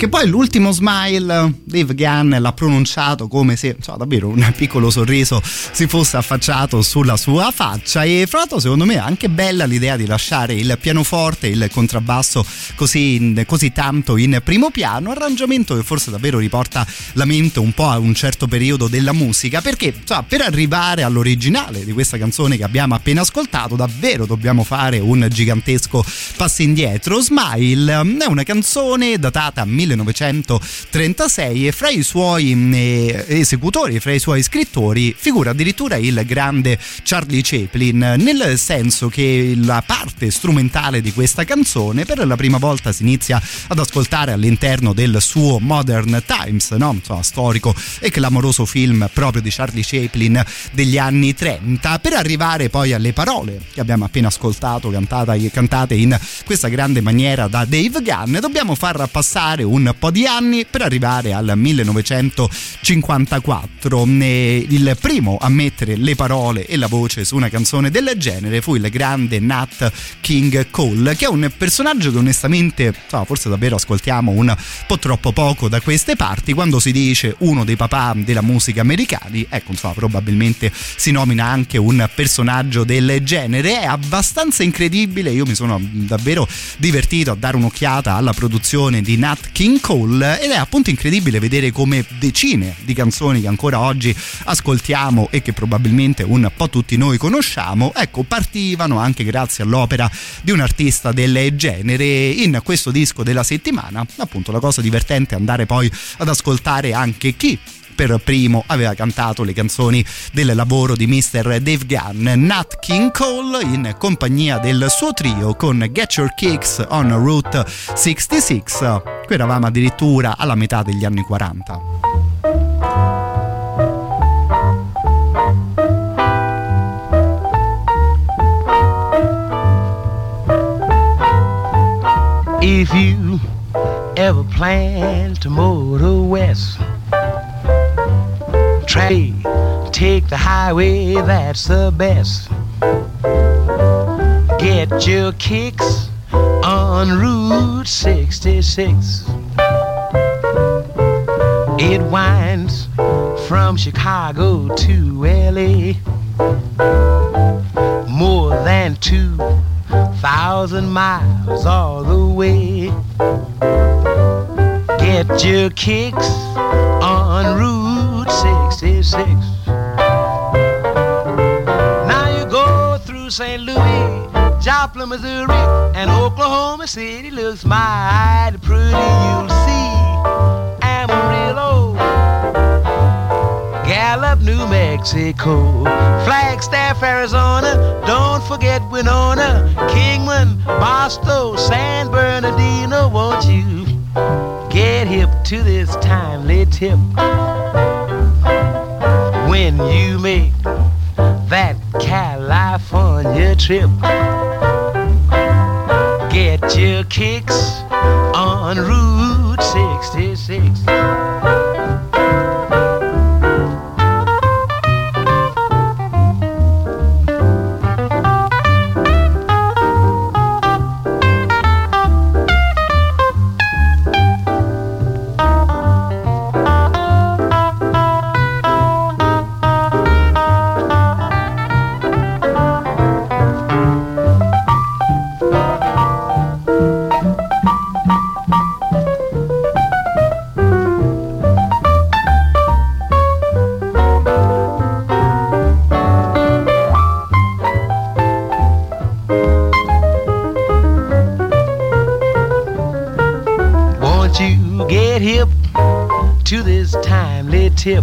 Che poi l'ultimo smile Dave Gunn l'ha pronunciato come se insomma, davvero un piccolo sorriso si fosse affacciato sulla sua faccia e fra l'altro secondo me è anche bella l'idea di lasciare il pianoforte il contrabbasso così, così tanto in primo piano, arrangiamento che forse davvero riporta la mente un po' a un certo periodo della musica perché insomma, per arrivare all'originale di questa canzone che abbiamo appena ascoltato davvero dobbiamo fare un gigantesco passo indietro. Smile è una canzone datata 1936 e fra i suoi eh, esecutori, fra i suoi scrittori figura addirittura il grande Charlie Chaplin, nel senso che la parte strumentale di questa canzone per la prima volta si inizia ad ascoltare all'interno del suo Modern Times, no? Insomma, storico e clamoroso film proprio di Charlie Chaplin degli anni 30, per arrivare poi alle parole che abbiamo appena ascoltato cantate in questa grande maniera da Dave Gunn, dobbiamo far passare un po' di anni per arrivare al 1954. E Il primo a mettere le parole e la voce su una canzone del genere fu il grande Nat King Cole, che è un personaggio che onestamente insomma, forse davvero ascoltiamo un po' troppo poco da queste parti. Quando si dice uno dei papà della musica americani, ecco, insomma, probabilmente si nomina anche un personaggio del genere. È abbastanza incredibile. Io mi sono davvero divertito a dare un'occhiata alla produzione di Nat King Cole ed è appunto incredibile vedere come decine di canzoni che ancora oggi ascoltiamo e che probabilmente un po' tutti noi conosciamo, ecco, partivano anche grazie all'opera di un artista del genere. In questo disco della settimana, appunto, la cosa divertente è andare poi ad ascoltare anche chi per primo aveva cantato le canzoni del lavoro di Mr. Dave Gunn, Nat King Cole in compagnia del suo trio con Get Your Kicks on Route 66. Qui eravamo addirittura alla metà degli anni 40. If you ever plan to motor west, take the highway, that's the best. Get your kicks on Route 66. It winds from Chicago to LA. More than two thousand miles all the way. Get your kicks on Route 66. Now you go through St. Louis, Joplin, Missouri, and Oklahoma City looks mighty pretty. You'll see Amarillo, Gallup, New Mexico, Flagstaff, Arizona. Don't forget Winona, Kingman, Boston, San Bernardino. Won't you get hip to this timely tip when you make that California trip? Get your kicks on Route 66. To this timely tip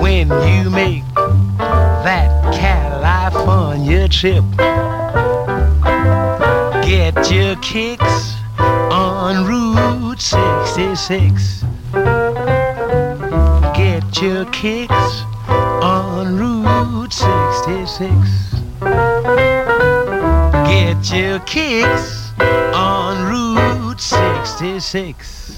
when you make that California trip? Get your kicks on Route 66. Get your kicks on Route 66. Get your kicks on Route 66.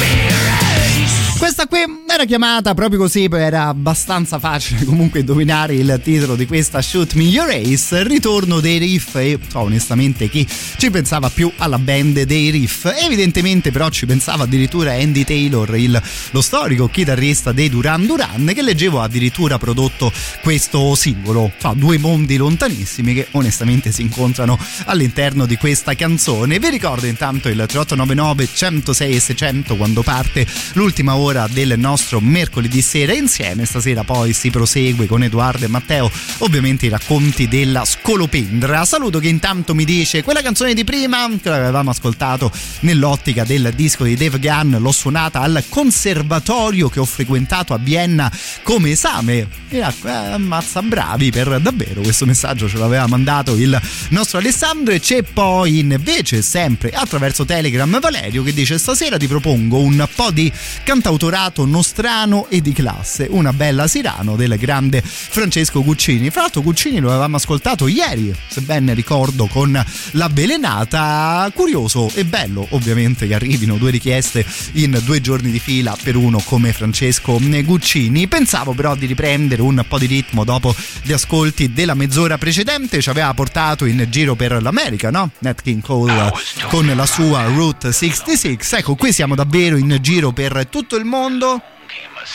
Me your ace. Questa qui era chiamata proprio così, era abbastanza facile comunque indovinare il titolo di questa Shoot Me Your Ace, ritorno dei riff e so, onestamente chi ci pensava più alla band dei riff. Evidentemente però ci pensava addirittura Andy Taylor, il- lo storico chitarrista dei Duran Duran, che leggevo addirittura prodotto questo singolo. Fa due mondi lontanissimi che onestamente si incontrano all'interno di questa canzone. Vi ricordo intanto il 3899 106 e 600 quando parte l'ultima ora del nostro mercoledì sera insieme. Stasera poi si prosegue con Edoardo e Matteo, ovviamente i racconti della scolopendra. Saluto che intanto mi dice quella canzone di prima che avevamo ascoltato nell'ottica del disco di Dave Gunn, l'ho suonata al conservatorio che ho frequentato a Vienna come esame. E ecco, eh, ammazza bravi per davvero questo messaggio ce l'aveva mandato il nostro Alessandro e c'è poi invece sempre attraverso Telegram Valerio che dice stasera ti propongo un po' di cantautorato nostrano e di classe, una bella Sirano del grande Francesco Guccini. Fra l'altro Guccini lo avevamo ascoltato ieri, se ben ricordo, con la Belenata. Curioso e bello ovviamente che arrivino due richieste in due giorni di fila per uno come Francesco Guccini. Pensavo però di riprendere un po' di ritmo dopo gli ascolti della mezz'ora precedente, ci aveva portato in giro per l'America, no? Nat King Cole con la sua Route 66. Ecco, qui siamo davvero in giro per tutto il mondo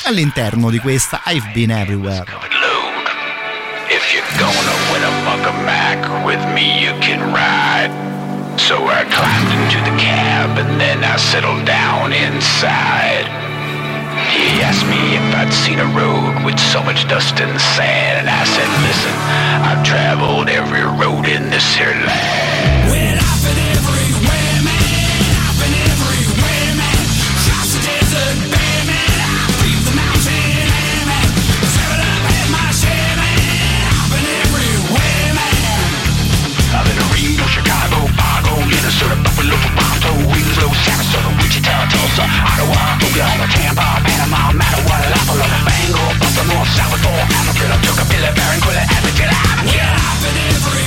all'interno di questa I've Been Everywhere. If you're gonna win a buck of Mac with me, you can ride. So I climbed into the cab and then I settled down inside. He asked me if I'd seen a road with so much dust and sand, and I said, listen, I've traveled every road in this here land. Salvador, Amarillo, Tucapilla, Barranquilla, Advocate, I'm Well, I've been everywhere,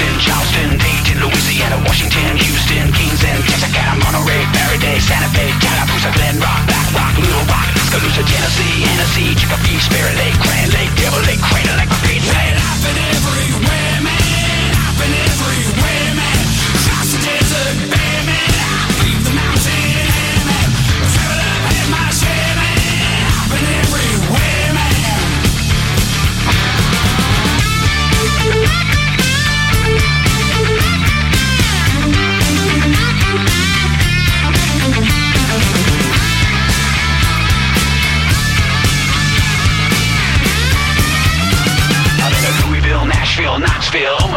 Boston, Charleston, Dayton, Louisiana, Washington, Houston, Kingston, Texarkana, Monterey, Faraday, Santa Fe, Tallapoosa, Glen Rock, Black Rock, Little Rock, Tuscaloosa, Tennessee, Hennessy, Chicopee, Spirit Lake, Grand Lake, Devil Lake, Crater Lake, Repeat, I've been everywhere.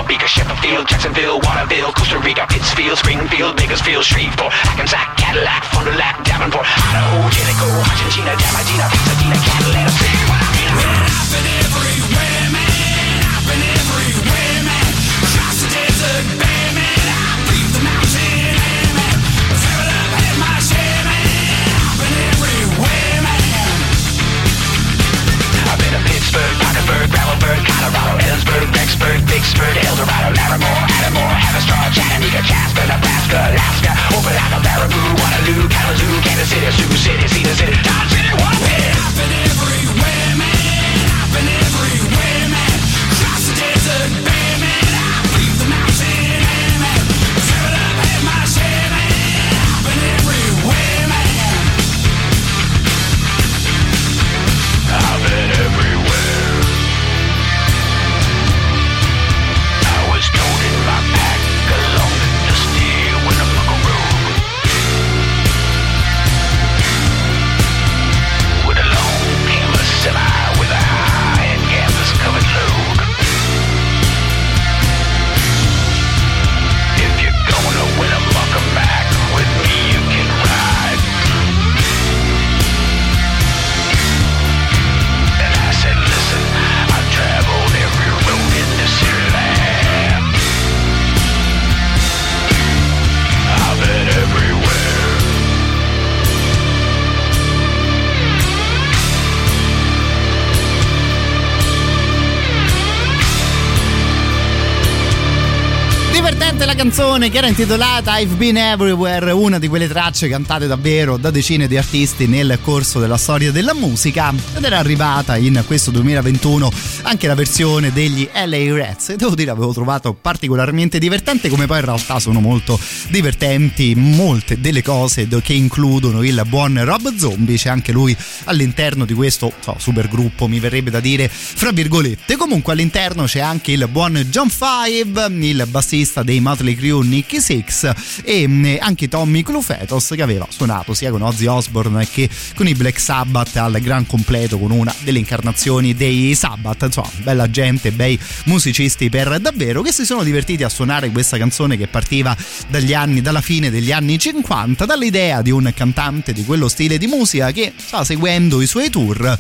Omaha, Sheffield, Jacksonville, Waterville, Costa Rica, Pittsfield, Springfield, Bakersfield, Shreveport, Hackensack, Cadillac, Fond du Lac, Davenport, Idaho, Jellicoe, Argentina, Diamantina, Pasadena, Catalina, see what I mean? Pittsburgh, Colorado, Ellsberg, Rexburg, Vicksburg, Eldorado, Laramore, Attleboro, Haverstraw, Chattanooga, Jasper, Nebraska, Alaska, Open Opelika, Baraboo, Waterloo, Kalamazoo, Kansas City, Sioux City, Cedar City, Dodge City, Waterloo. Canzone che era intitolata I've Been Everywhere, una di quelle tracce cantate davvero da decine di artisti nel corso della storia della musica. Ed era arrivata in questo 2021 anche la versione degli LA Rats. E devo dire avevo trovato particolarmente divertente come poi in realtà sono molto divertenti molte delle cose che includono il buon Rob Zombie, c'è anche lui all'interno di questo so, supergruppo mi verrebbe da dire fra virgolette, comunque all'interno c'è anche il buon John Five, il bassista dei Motley Crue Nicky Six. E anche Tommy Clufetos che aveva suonato sia con Ozzy Osbourne che con i Black Sabbath al gran completo con una delle incarnazioni dei Sabbath, insomma bella gente, bei musicisti per davvero che si sono divertiti a suonare questa canzone che partiva dagli anni, dalla fine degli anni 50 dall'idea di un cantante di quello stile di musica che sta seguendo i suoi tour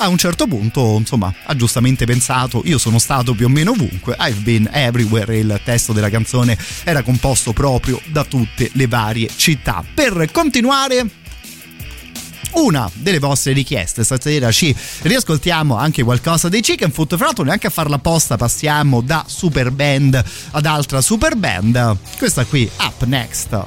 a un certo punto, insomma, ha giustamente pensato, io sono stato più o meno ovunque, I've been everywhere, il testo della canzone era composto proprio da tutte le varie città. Per continuare una delle vostre richieste. Stasera ci riascoltiamo anche qualcosa dei Chicken Foot. Fra l'altro, neanche a farla apposta, passiamo da super band ad altra super band. Questa qui, Up Next.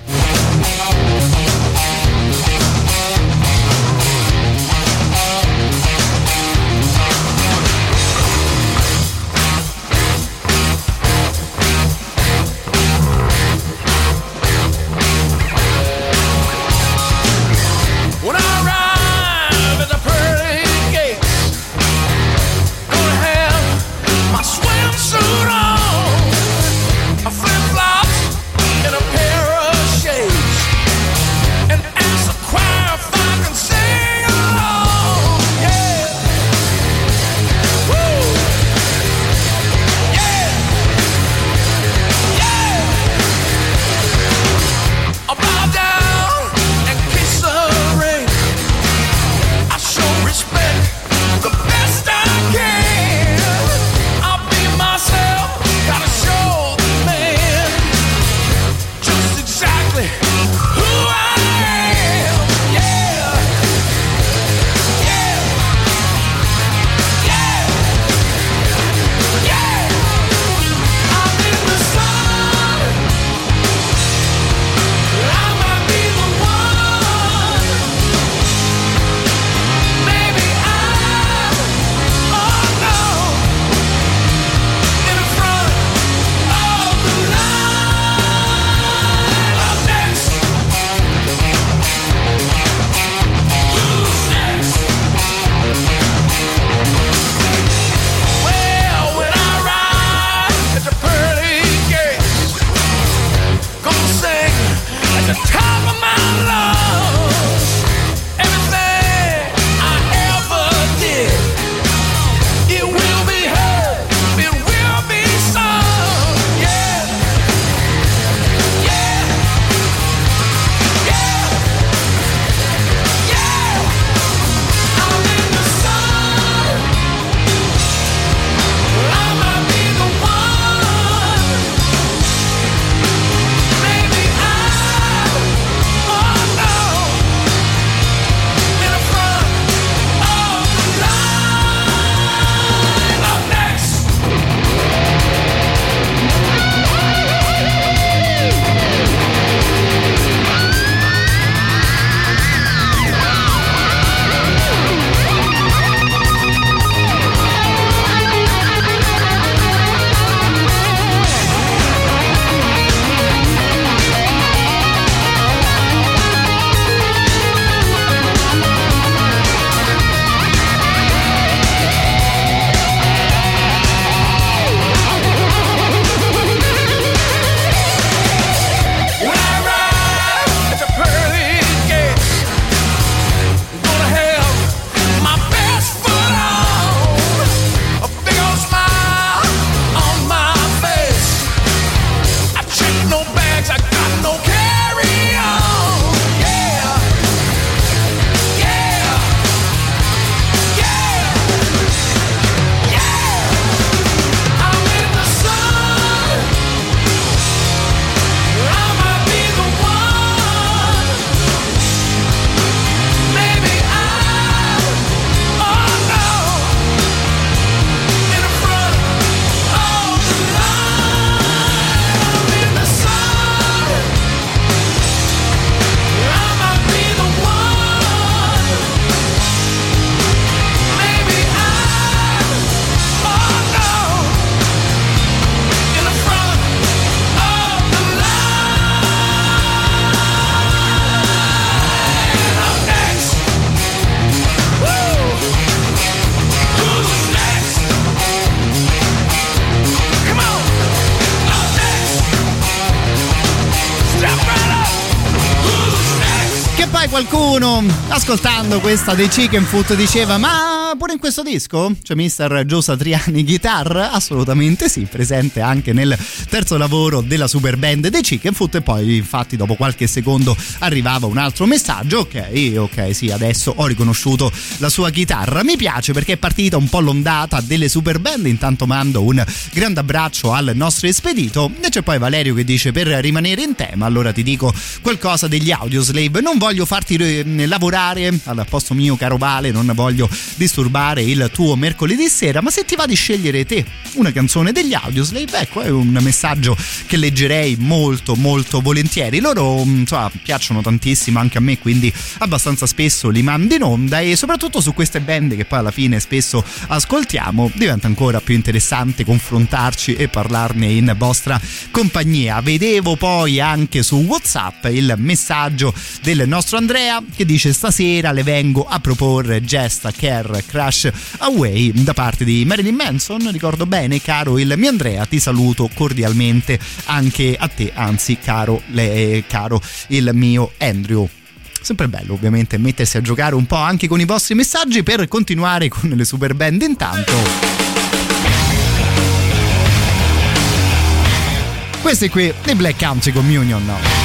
Ascoltando questa dei Chicken Foot diceva ma questo disco? C'è Mr. Joe Satriani Guitar? Assolutamente sì, presente anche nel terzo lavoro della super band dei Chicken Foot e poi infatti dopo qualche secondo arrivava un altro messaggio, ok, ok, sì, adesso ho riconosciuto la sua chitarra, mi piace perché è partita un po' l'ondata delle super band, intanto mando un grande abbraccio al nostro espedito. E c'è poi Valerio che dice per rimanere in tema allora ti dico qualcosa degli Audioslave, non voglio farti eh, lavorare. Al posto mio caro Vale, non voglio disturbare il tuo mercoledì sera, ma se ti va di scegliere te una canzone degli Audioslave, ecco è un messaggio che leggerei molto molto volentieri, loro mm, insomma piacciono tantissimo anche a me quindi abbastanza spesso li mando in onda e soprattutto su queste band che poi alla fine spesso ascoltiamo diventa ancora più interessante confrontarci e parlarne in vostra compagnia. Vedevo poi anche su WhatsApp il messaggio del nostro Andrea che dice stasera le vengo a proporre Gesta Care Crash Away da parte di Marilyn Manson. Ricordo bene, caro il mio Andrea, ti saluto cordialmente anche a te, anzi caro, le, caro il mio Andrew. Sempre bello ovviamente mettersi a giocare un po' anche con i vostri messaggi per continuare con le super band intanto. Questi qui dei Black Country Communion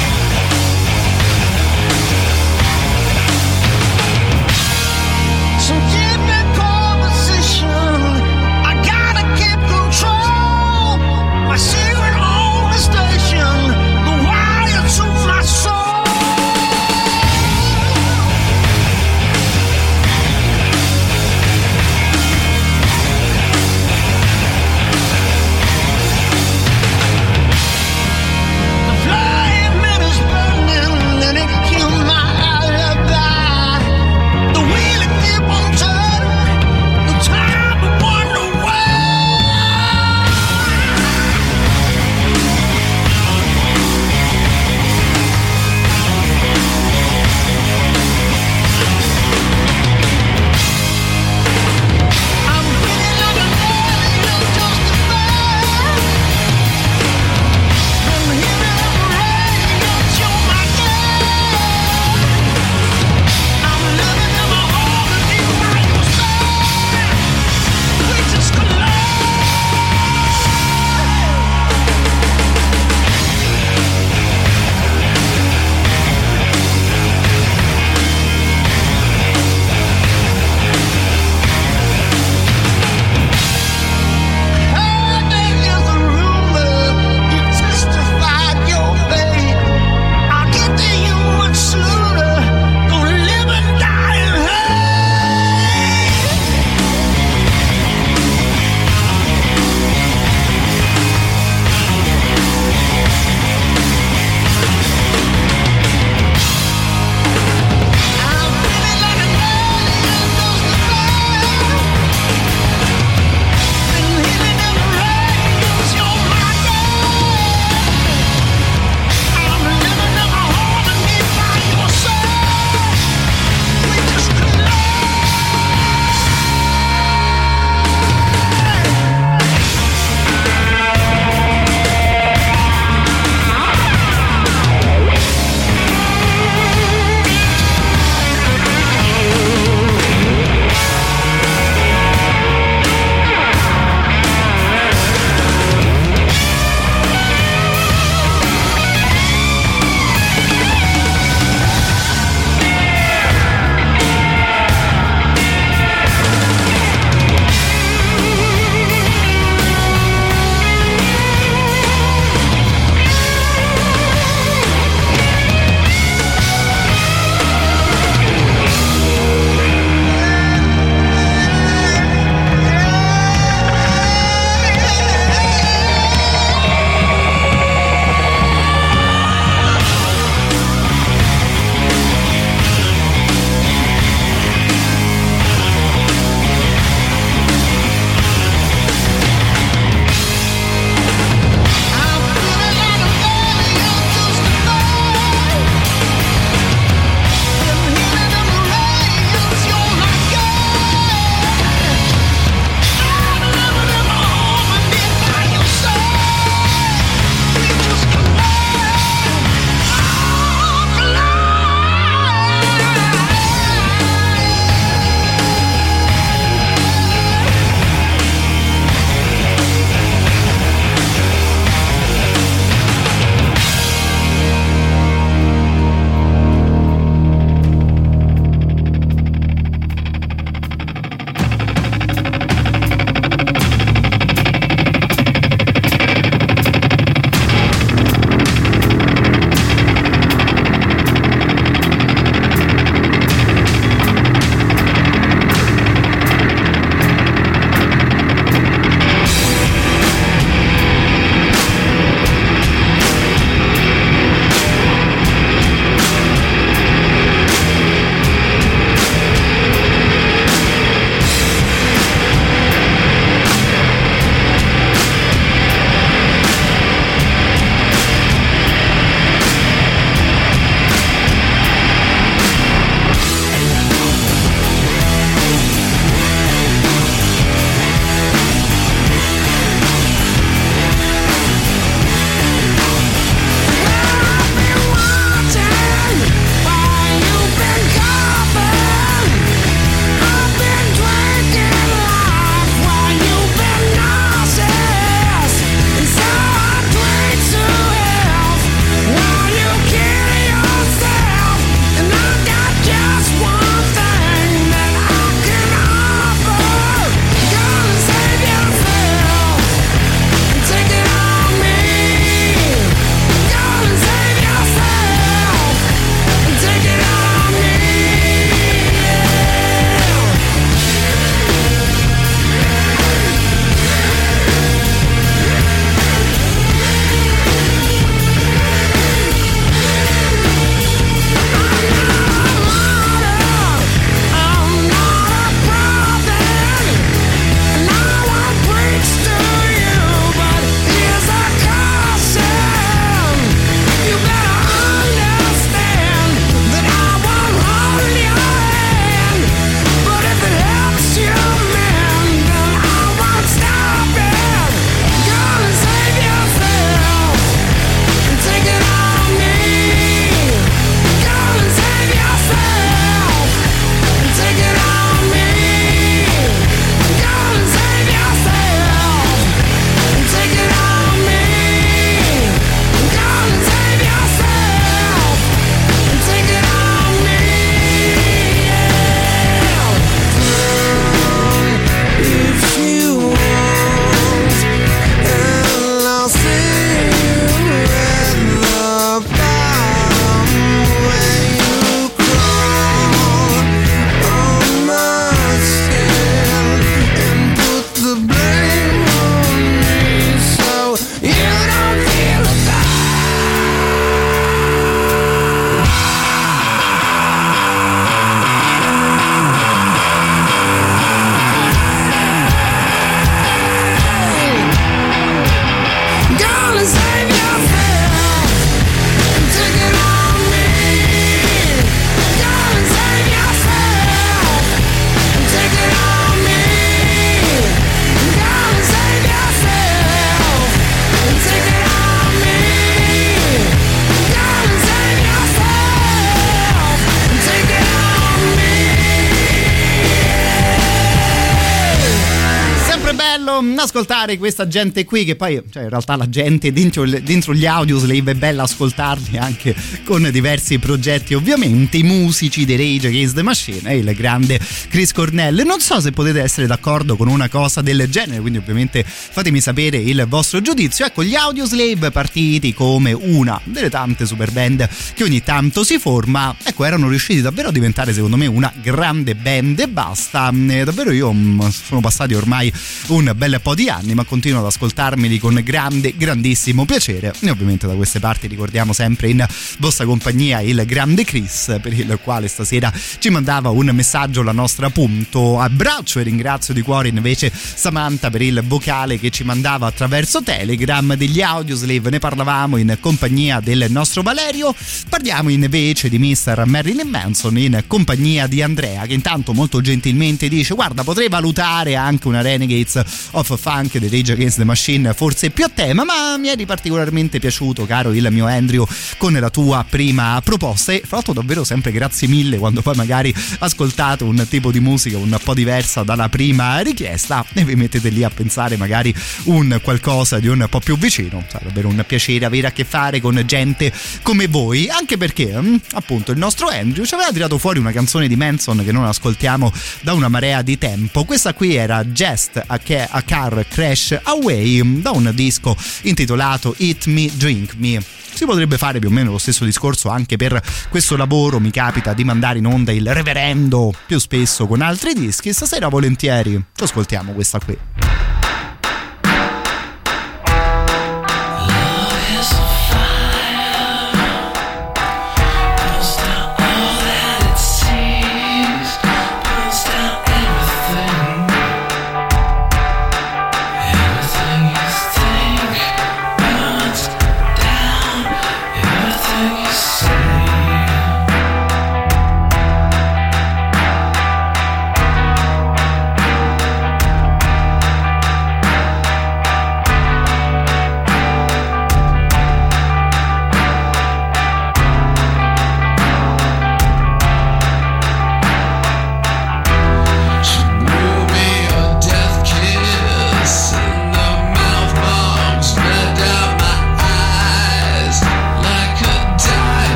ascoltare questa gente qui che poi, cioè in realtà la gente dentro, dentro gli audioslave è bella ascoltarli anche con diversi progetti ovviamente, i musici dei Rage Against the Machine e il grande Chris Cornell. Non so se potete essere d'accordo con una cosa del genere, quindi ovviamente fatemi sapere il vostro giudizio. Ecco, gli audioslave partiti come una delle tante super band che ogni tanto si forma, ecco, erano riusciti davvero a diventare secondo me una grande band e basta. Eh, davvero io mm, sono passati ormai un bel po' di anni, ma continuo ad ascoltarmeli con grande, grandissimo piacere. E ovviamente da queste parti ricordiamo sempre in vostra compagnia il grande Chris, per il quale stasera ci mandava un messaggio la nostra punto. Abbraccio e ringrazio di cuore invece Samantha per il vocale che ci mandava attraverso Telegram degli audioslave. Ne parlavamo in compagnia del nostro Valerio. Parliamo invece di Mr. Marilyn Manson in compagnia di Andrea, che intanto molto gentilmente dice: Guarda, potrei valutare anche una Renegades of Funk dei Rage Against the Machine, forse più a tema, ma mi eri particolarmente piaciuto, caro il mio Andrew, con la tua prima proposta. E fra l'altro, davvero sempre grazie mille quando poi magari ascoltate un tipo di musica un po' diversa dalla prima richiesta e vi mettete lì a pensare magari un qualcosa di un po' più vicino. Sarà davvero un piacere avere a che fare con gente come voi, anche perché mm, appunto il nostro Andrew ci aveva tirato fuori una canzone di Manson che non ascoltiamo da una marea di tempo. Questa qui era Ca- a Car Crash Away mm, da un disco intitolato Eat Me, Drink Me. Si potrebbe fare più o meno lo stesso discorso anche per questo lavoro. Mi capita di mandare in onda il reverendo più spesso con altri dischi. Stasera volentieri ci ascoltiamo questa qui.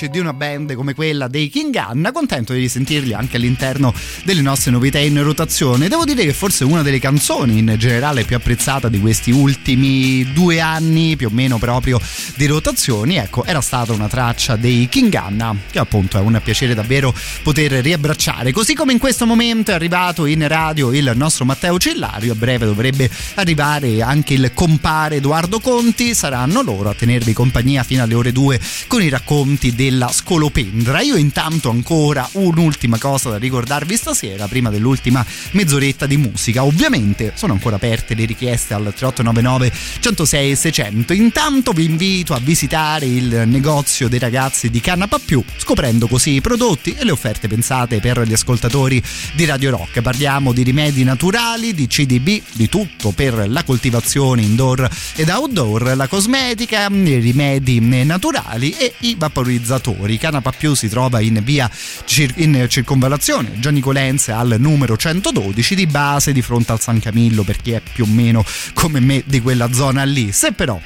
Fidarci di una band come quella dei King Anna, contento di sentirli anche all'interno delle nostre novità in rotazione. Devo dire che forse una delle canzoni in generale più apprezzata di questi ultimi due anni, più o meno proprio di rotazioni, ecco, era stata una traccia dei King Anna, che appunto è un piacere davvero poter riabbracciare. Così come in questo momento è arrivato in radio il nostro Matteo Cillario, a breve dovrebbe arrivare anche il compare Edoardo Conti, saranno loro a tenervi compagnia fino alle ore 2 con i racconti della scolopendra. Io intanto ancora un'ultima cosa da ricordarvi stasera, prima dell'ultima mezz'oretta di musica. Ovviamente sono ancora aperte le richieste al 3899 106 600. Intanto vi invito a visitare il negozio dei ragazzi di Canapa Più, scoprendo così i prodotti e le offerte pensate per gli ascoltatori di Radio Rock. Parliamo di rimedi naturali, di CDB, di tutto per la coltivazione indoor ed outdoor, la cosmetica, i rimedi naturali e i vaporizzatori. Canapa Più si trova in via Cir- in circonvallazione Gianni Colenze al numero 112 di base di fronte al San Camillo per chi è più o meno come me di quella zona lì. Se però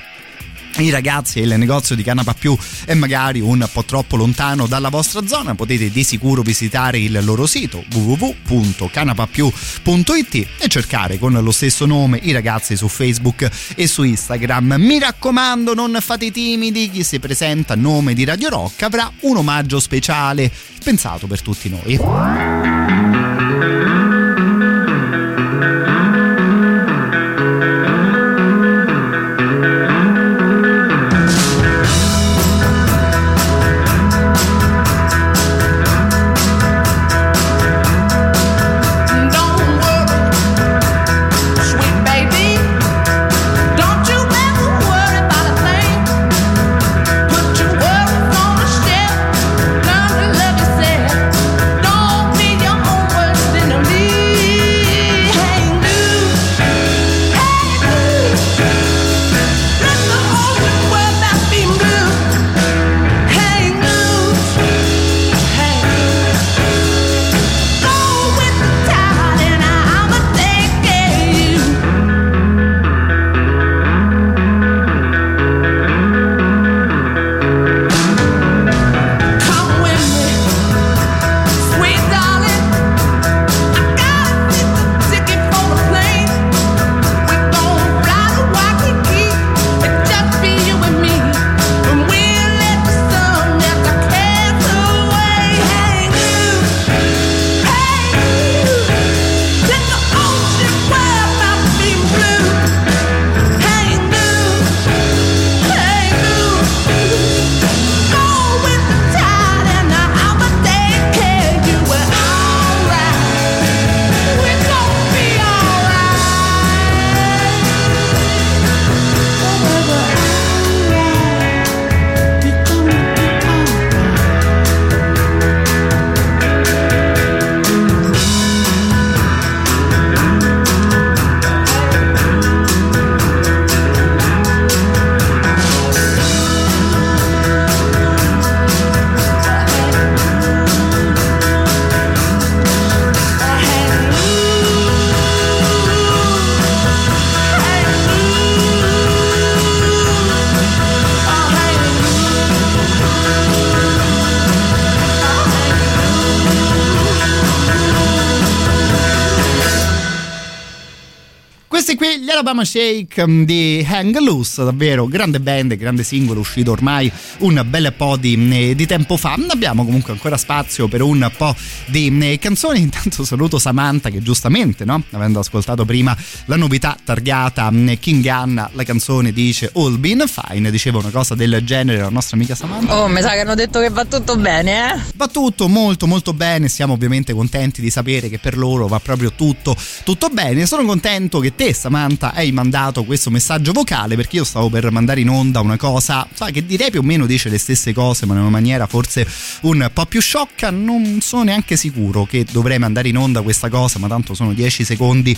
i ragazzi e il negozio di Canapa Più è magari un po' troppo lontano dalla vostra zona, potete di sicuro visitare il loro sito www.canapapiù.it e cercare con lo stesso nome i ragazzi su Facebook e su Instagram. Mi raccomando, non fate i timidi, chi si presenta a nome di Radio Rock avrà un omaggio speciale pensato per tutti noi. Shake mm, di Hang Loose, davvero grande band, grande singolo uscito ormai un bel po' di, eh, di tempo fa. Abbiamo comunque ancora spazio per un po' di eh, canzoni. Intanto saluto Samantha che giustamente, no? avendo ascoltato prima la novità targata mm, King Anna, la canzone dice All Been Fine, diceva una cosa del genere la nostra amica Samantha. Oh, mi sa che hanno detto che va tutto bene, eh? Va tutto molto molto bene, siamo ovviamente contenti di sapere che per loro va proprio tutto tutto bene. Sono contento che te Samantha hai mandato questo messaggio vocale perché io stavo per mandare in onda una cosa, sa che direi più o meno dice le stesse cose, ma in una maniera forse un po' più sciocca, non sono neanche sicuro che dovrei mandare in onda questa cosa, ma tanto sono 10 secondi.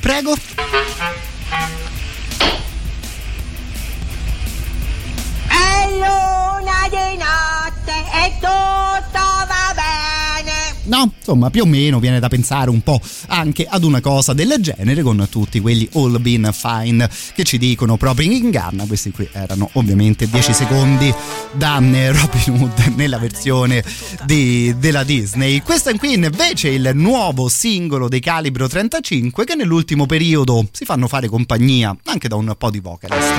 Prego. No? Insomma, più o meno viene da pensare un po' anche ad una cosa del genere con tutti quelli all been fine che ci dicono proprio in inganna. Questi qui erano ovviamente 10 secondi da eh, Robin Hood nella versione di- della Disney. Questo è qui invece il nuovo singolo dei Calibro 35 che nell'ultimo periodo si fanno fare compagnia anche da un po' di vocalist.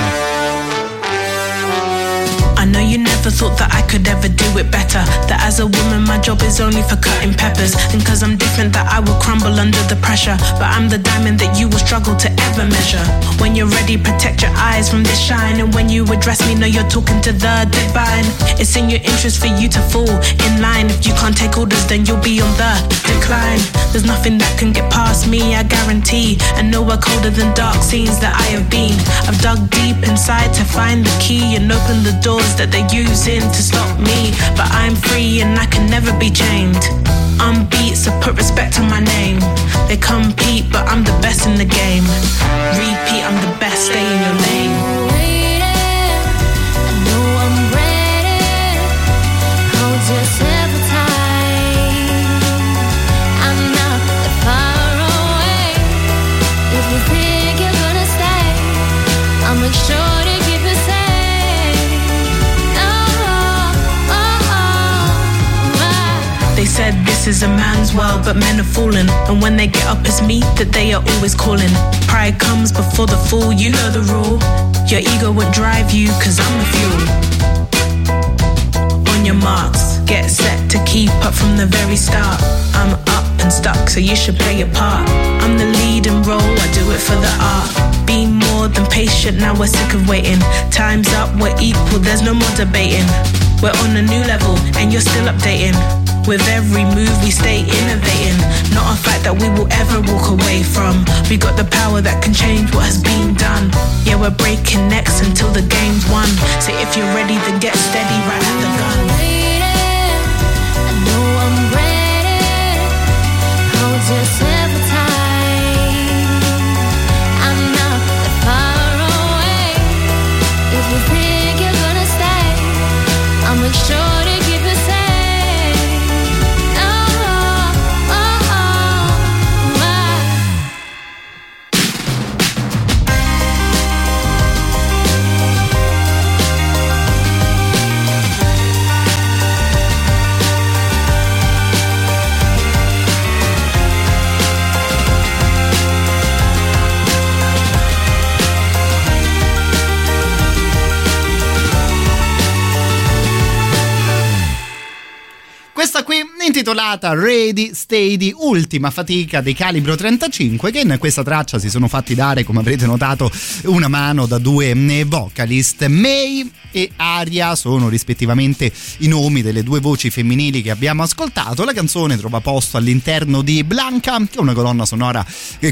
You never thought that I could ever do it better. That as a woman, my job is only for cutting peppers. And cause I'm different, that I will crumble under the pressure. But I'm the diamond that you will struggle to ever measure. When you're ready, protect your eyes from this shine. And when you address me, know you're talking to the divine. It's in your interest for you to fall in line. If you can't take orders, then you'll be on the decline. There's nothing that can get past me, I guarantee. And nowhere colder than dark scenes that I have been. I've dug deep inside to find the key and open the doors that using to stop me. But I'm free and I can never be chained. I'm beat, so put respect on my name. They compete, but I'm the best in the game. Repeat, I'm the best, stay in your lane. Said this is a man's world, but men are fallen. And when they get up, it's me that they are always calling. Pride comes before the fall, you know the rule. Your ego would drive you, cause I'm the fuel. On your marks, get set to keep up from the very start. I'm up and stuck, so you should play your part. I'm the leading role, I do it for the art. Be more than patient, now we're sick of waiting. Time's up, we're equal, there's no more debating. We're on a new level, and you're still updating. With every move, we stay innovating. Not a fact that we will ever walk away from. We got the power that can change what has been done. Yeah, we're breaking necks until the game's won. So if you're ready, then get steady right at the gun. Just every time I'm not that far away. If you think you're gonna stay, I'll make sure Questa qui intitolata Ready, Steady, ultima fatica dei calibro 35 che in questa traccia si sono fatti dare, come avrete notato, una mano da due eh, vocalist. May e Aria sono rispettivamente i nomi delle due voci femminili che abbiamo ascoltato. La canzone trova posto all'interno di Blanca, che è una colonna sonora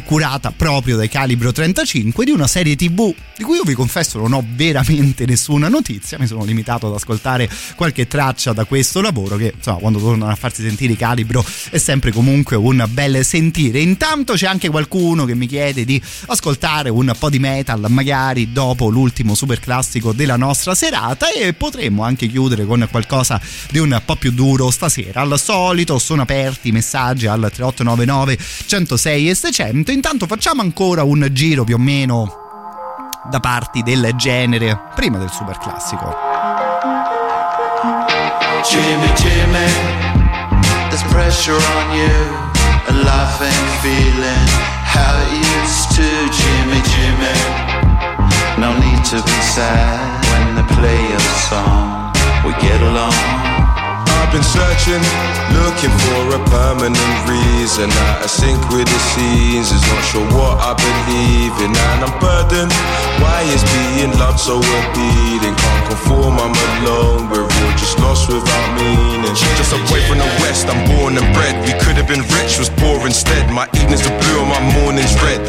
curata proprio dai calibro 35 di una serie tv di cui io vi confesso non ho veramente nessuna notizia, mi sono limitato ad ascoltare qualche traccia da questo lavoro che insomma quando tornano a farsi sentire calibro è sempre comunque un bel sentire. Intanto c'è anche qualcuno che mi chiede di ascoltare un po' di metal magari dopo l'ultimo super classico della nostra serata e potremmo anche chiudere con qualcosa di un po' più duro stasera. Al solito sono aperti i messaggi al 3899 106 e 600. Intanto facciamo ancora un giro più o meno da parti del genere prima del super classico. Jimmy, Jimmy, pressure on you, life ain't feeling how it used to. Jimmy, Jimmy, no need to be sad when they play your song. We get along. I've been searching, looking for a permanent reason. Of sync with the seasons, not sure what I believe in, and I'm burdened. Why is being loved so appealing? Can't conform, I'm alone. We're all just lost without meaning. She's just a boy from the west, I'm born and bred. We could have been rich, was poor instead. My evenings are blue and my mornings red.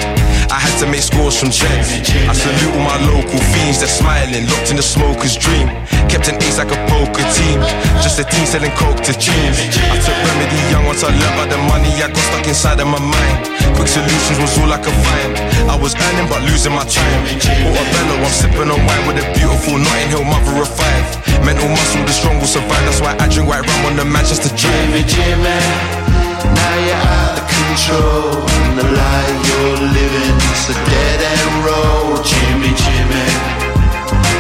I had to make scores from checks. I salute all my local fiends, they're smiling, locked in the smoker's dream. Kept an ace like a poker team, just a team selling coke to teens. I took remedy young once I learned about the money I got stuck inside of my mind. Quick solutions was all I could find. I was earning but losing my time. Portobello, I'm sipping on wine with a beautiful Notting Hill mother of five. Mental muscle, the strong will survive. That's why I drink white rum on the Manchester. Jimmy, Jimmy, Now you're out of control, and the life you're living is a dead end road. Jimmy, Jimmy,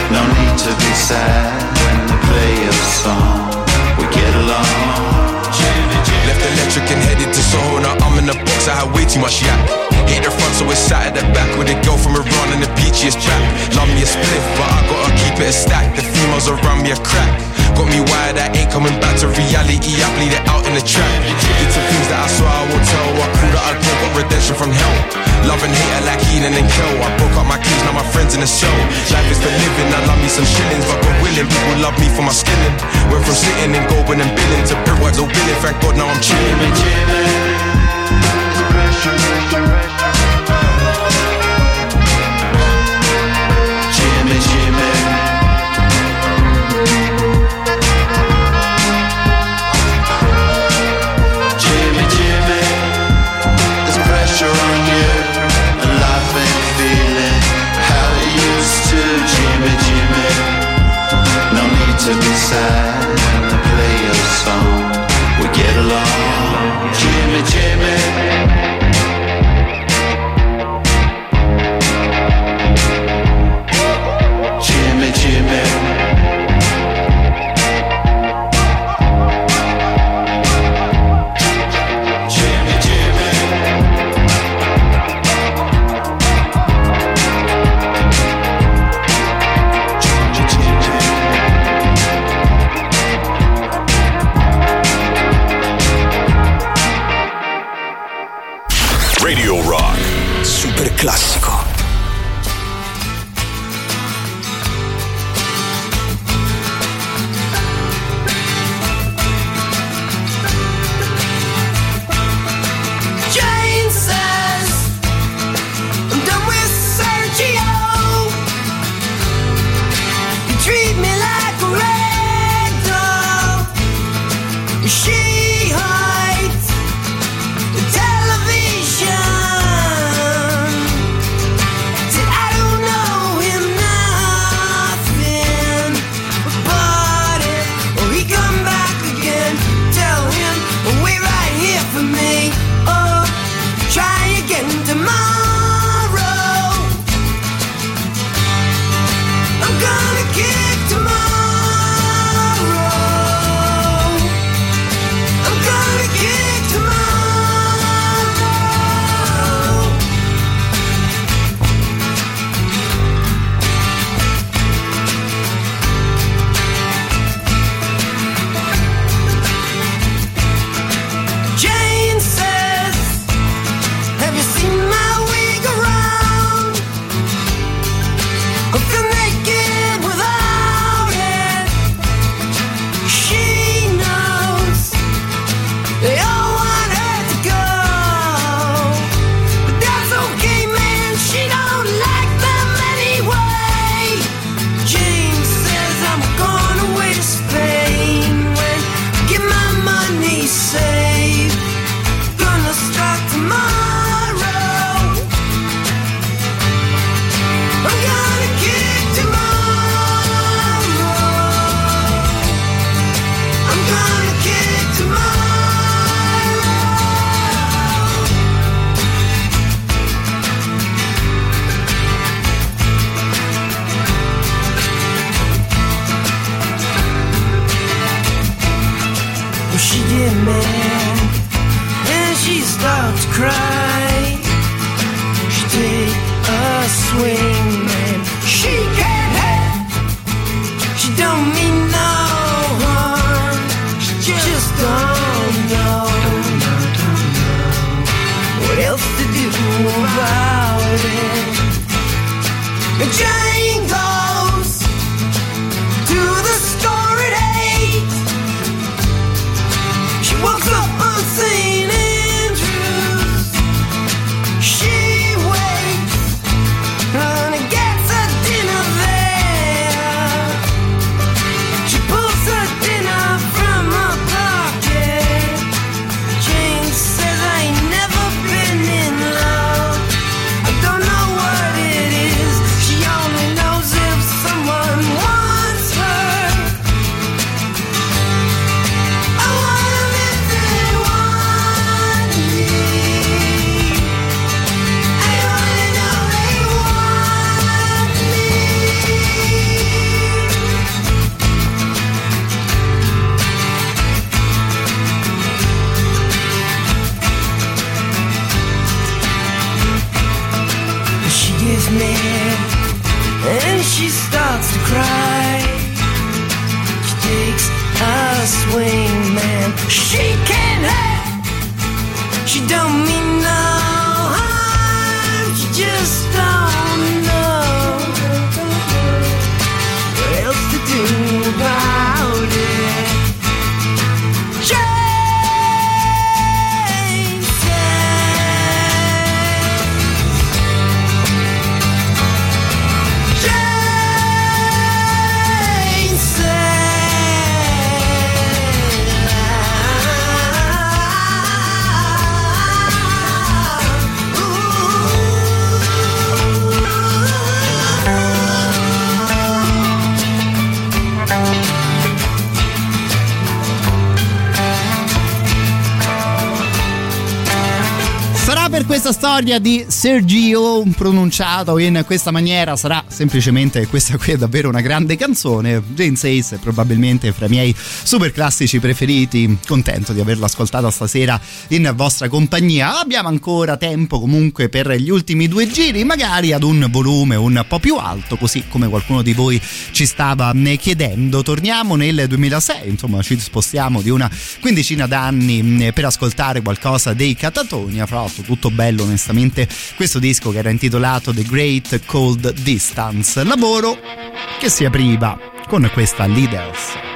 no need to be sad when they play your song. We get along. Jimmy, Jimmy. Left electric and headed to Soho. Now I'm in the box, I had way too much yak. Hit the front, so it's sat at the back with a girl from Iran and the peachiest trap. Love me a spliff, but I gotta keep it a stack. The females around me a crack. Got me wired, I ain't coming back to reality. I bleed it out in the trap. Did some things that I swear I won't tell. What crew that I broke got redemption from hell. Love and hate like Eden and Kel. I broke up my keys, now my friends in the cell. Life is for living, I love me some shillings, but God willing, people love me for my skilling. Went from sitting and going and billing to brickworks, no billing. Thank God now I'm chilling. Jimmy, need to play your song. We get along. Jimmy, Jimmy. Storia di Sergio pronunciato in questa maniera, sarà semplicemente questa qui è davvero una grande canzone. Jane Says è probabilmente fra i miei super classici preferiti. Contento di averla ascoltata stasera in vostra compagnia. Abbiamo ancora tempo comunque per gli ultimi due giri, magari ad un volume un po' più alto, così come qualcuno di voi ci stava eh, chiedendo. Torniamo nel 2006, insomma, ci spostiamo di una quindicina d'anni mh, per ascoltare qualcosa dei Catatonia. Fra l'altro, tutto bello, onestamente. Questo disco che era intitolato The Great Cold Distance, lavoro che si apriva con questa Leaders.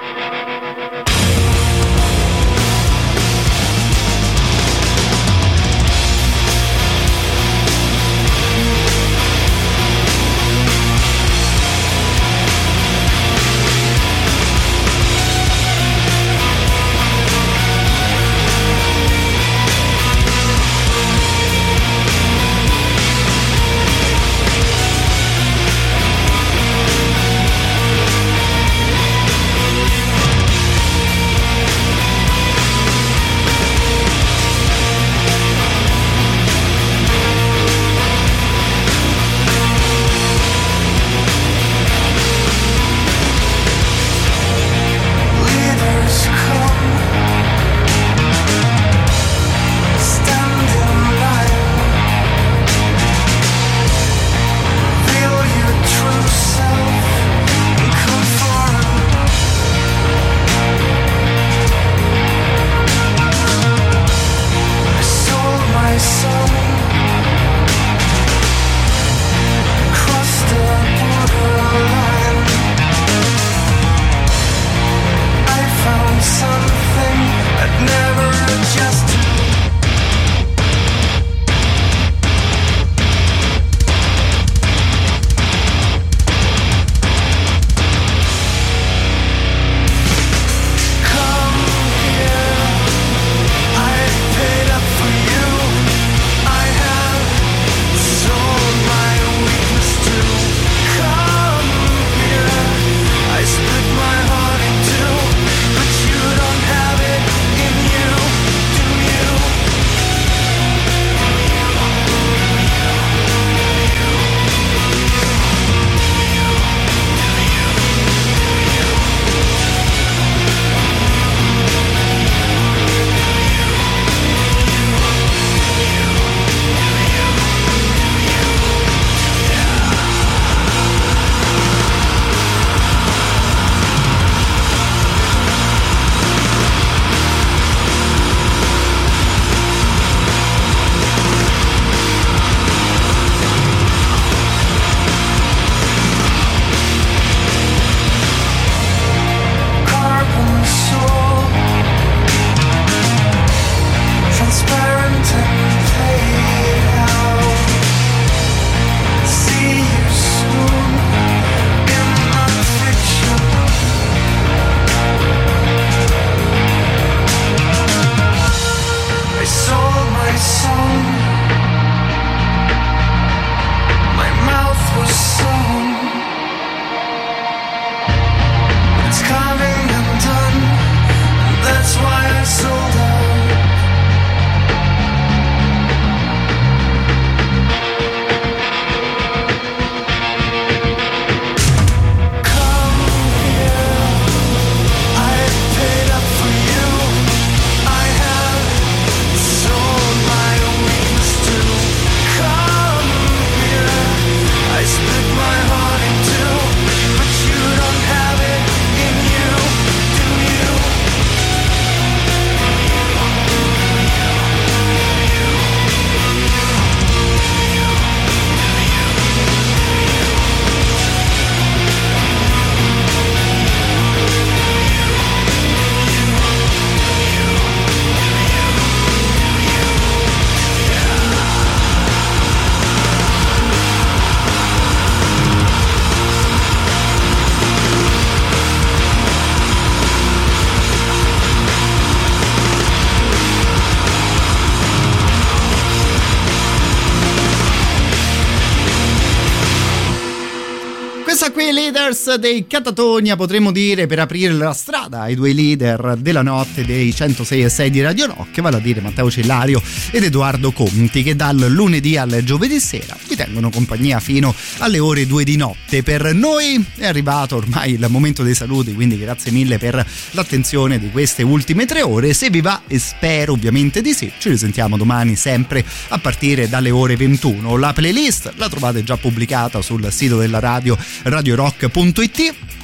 I leaders dei Catatonia potremmo dire per aprire la strada ai due leader della notte dei 106 e 6 di Radio Rock, vale a dire Matteo Cellario ed Edoardo Conti che dal lunedì al giovedì sera tengono compagnia fino alle ore 2 di notte. Per noi è arrivato ormai il momento dei saluti, quindi grazie mille per l'attenzione di queste ultime tre ore. Se vi va, e spero ovviamente di sì, ci risentiamo domani sempre a partire dalle ore 21. La playlist la trovate già pubblicata sul sito della radio radiorock.it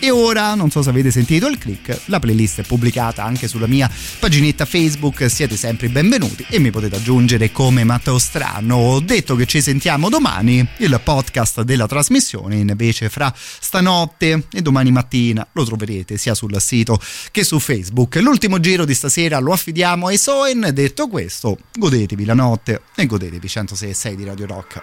e ora, non so se avete sentito il click, la playlist è pubblicata anche sulla mia paginetta Facebook, siete sempre benvenuti e mi potete aggiungere come Matteo Strano. Ho detto che ci sentiamo domani, il podcast della trasmissione invece fra stanotte e domani mattina lo troverete sia sul sito che su Facebook. L'ultimo giro di stasera lo affidiamo ai Soen, detto questo, godetevi la notte e godetevi 106 e 6 di Radio Rock.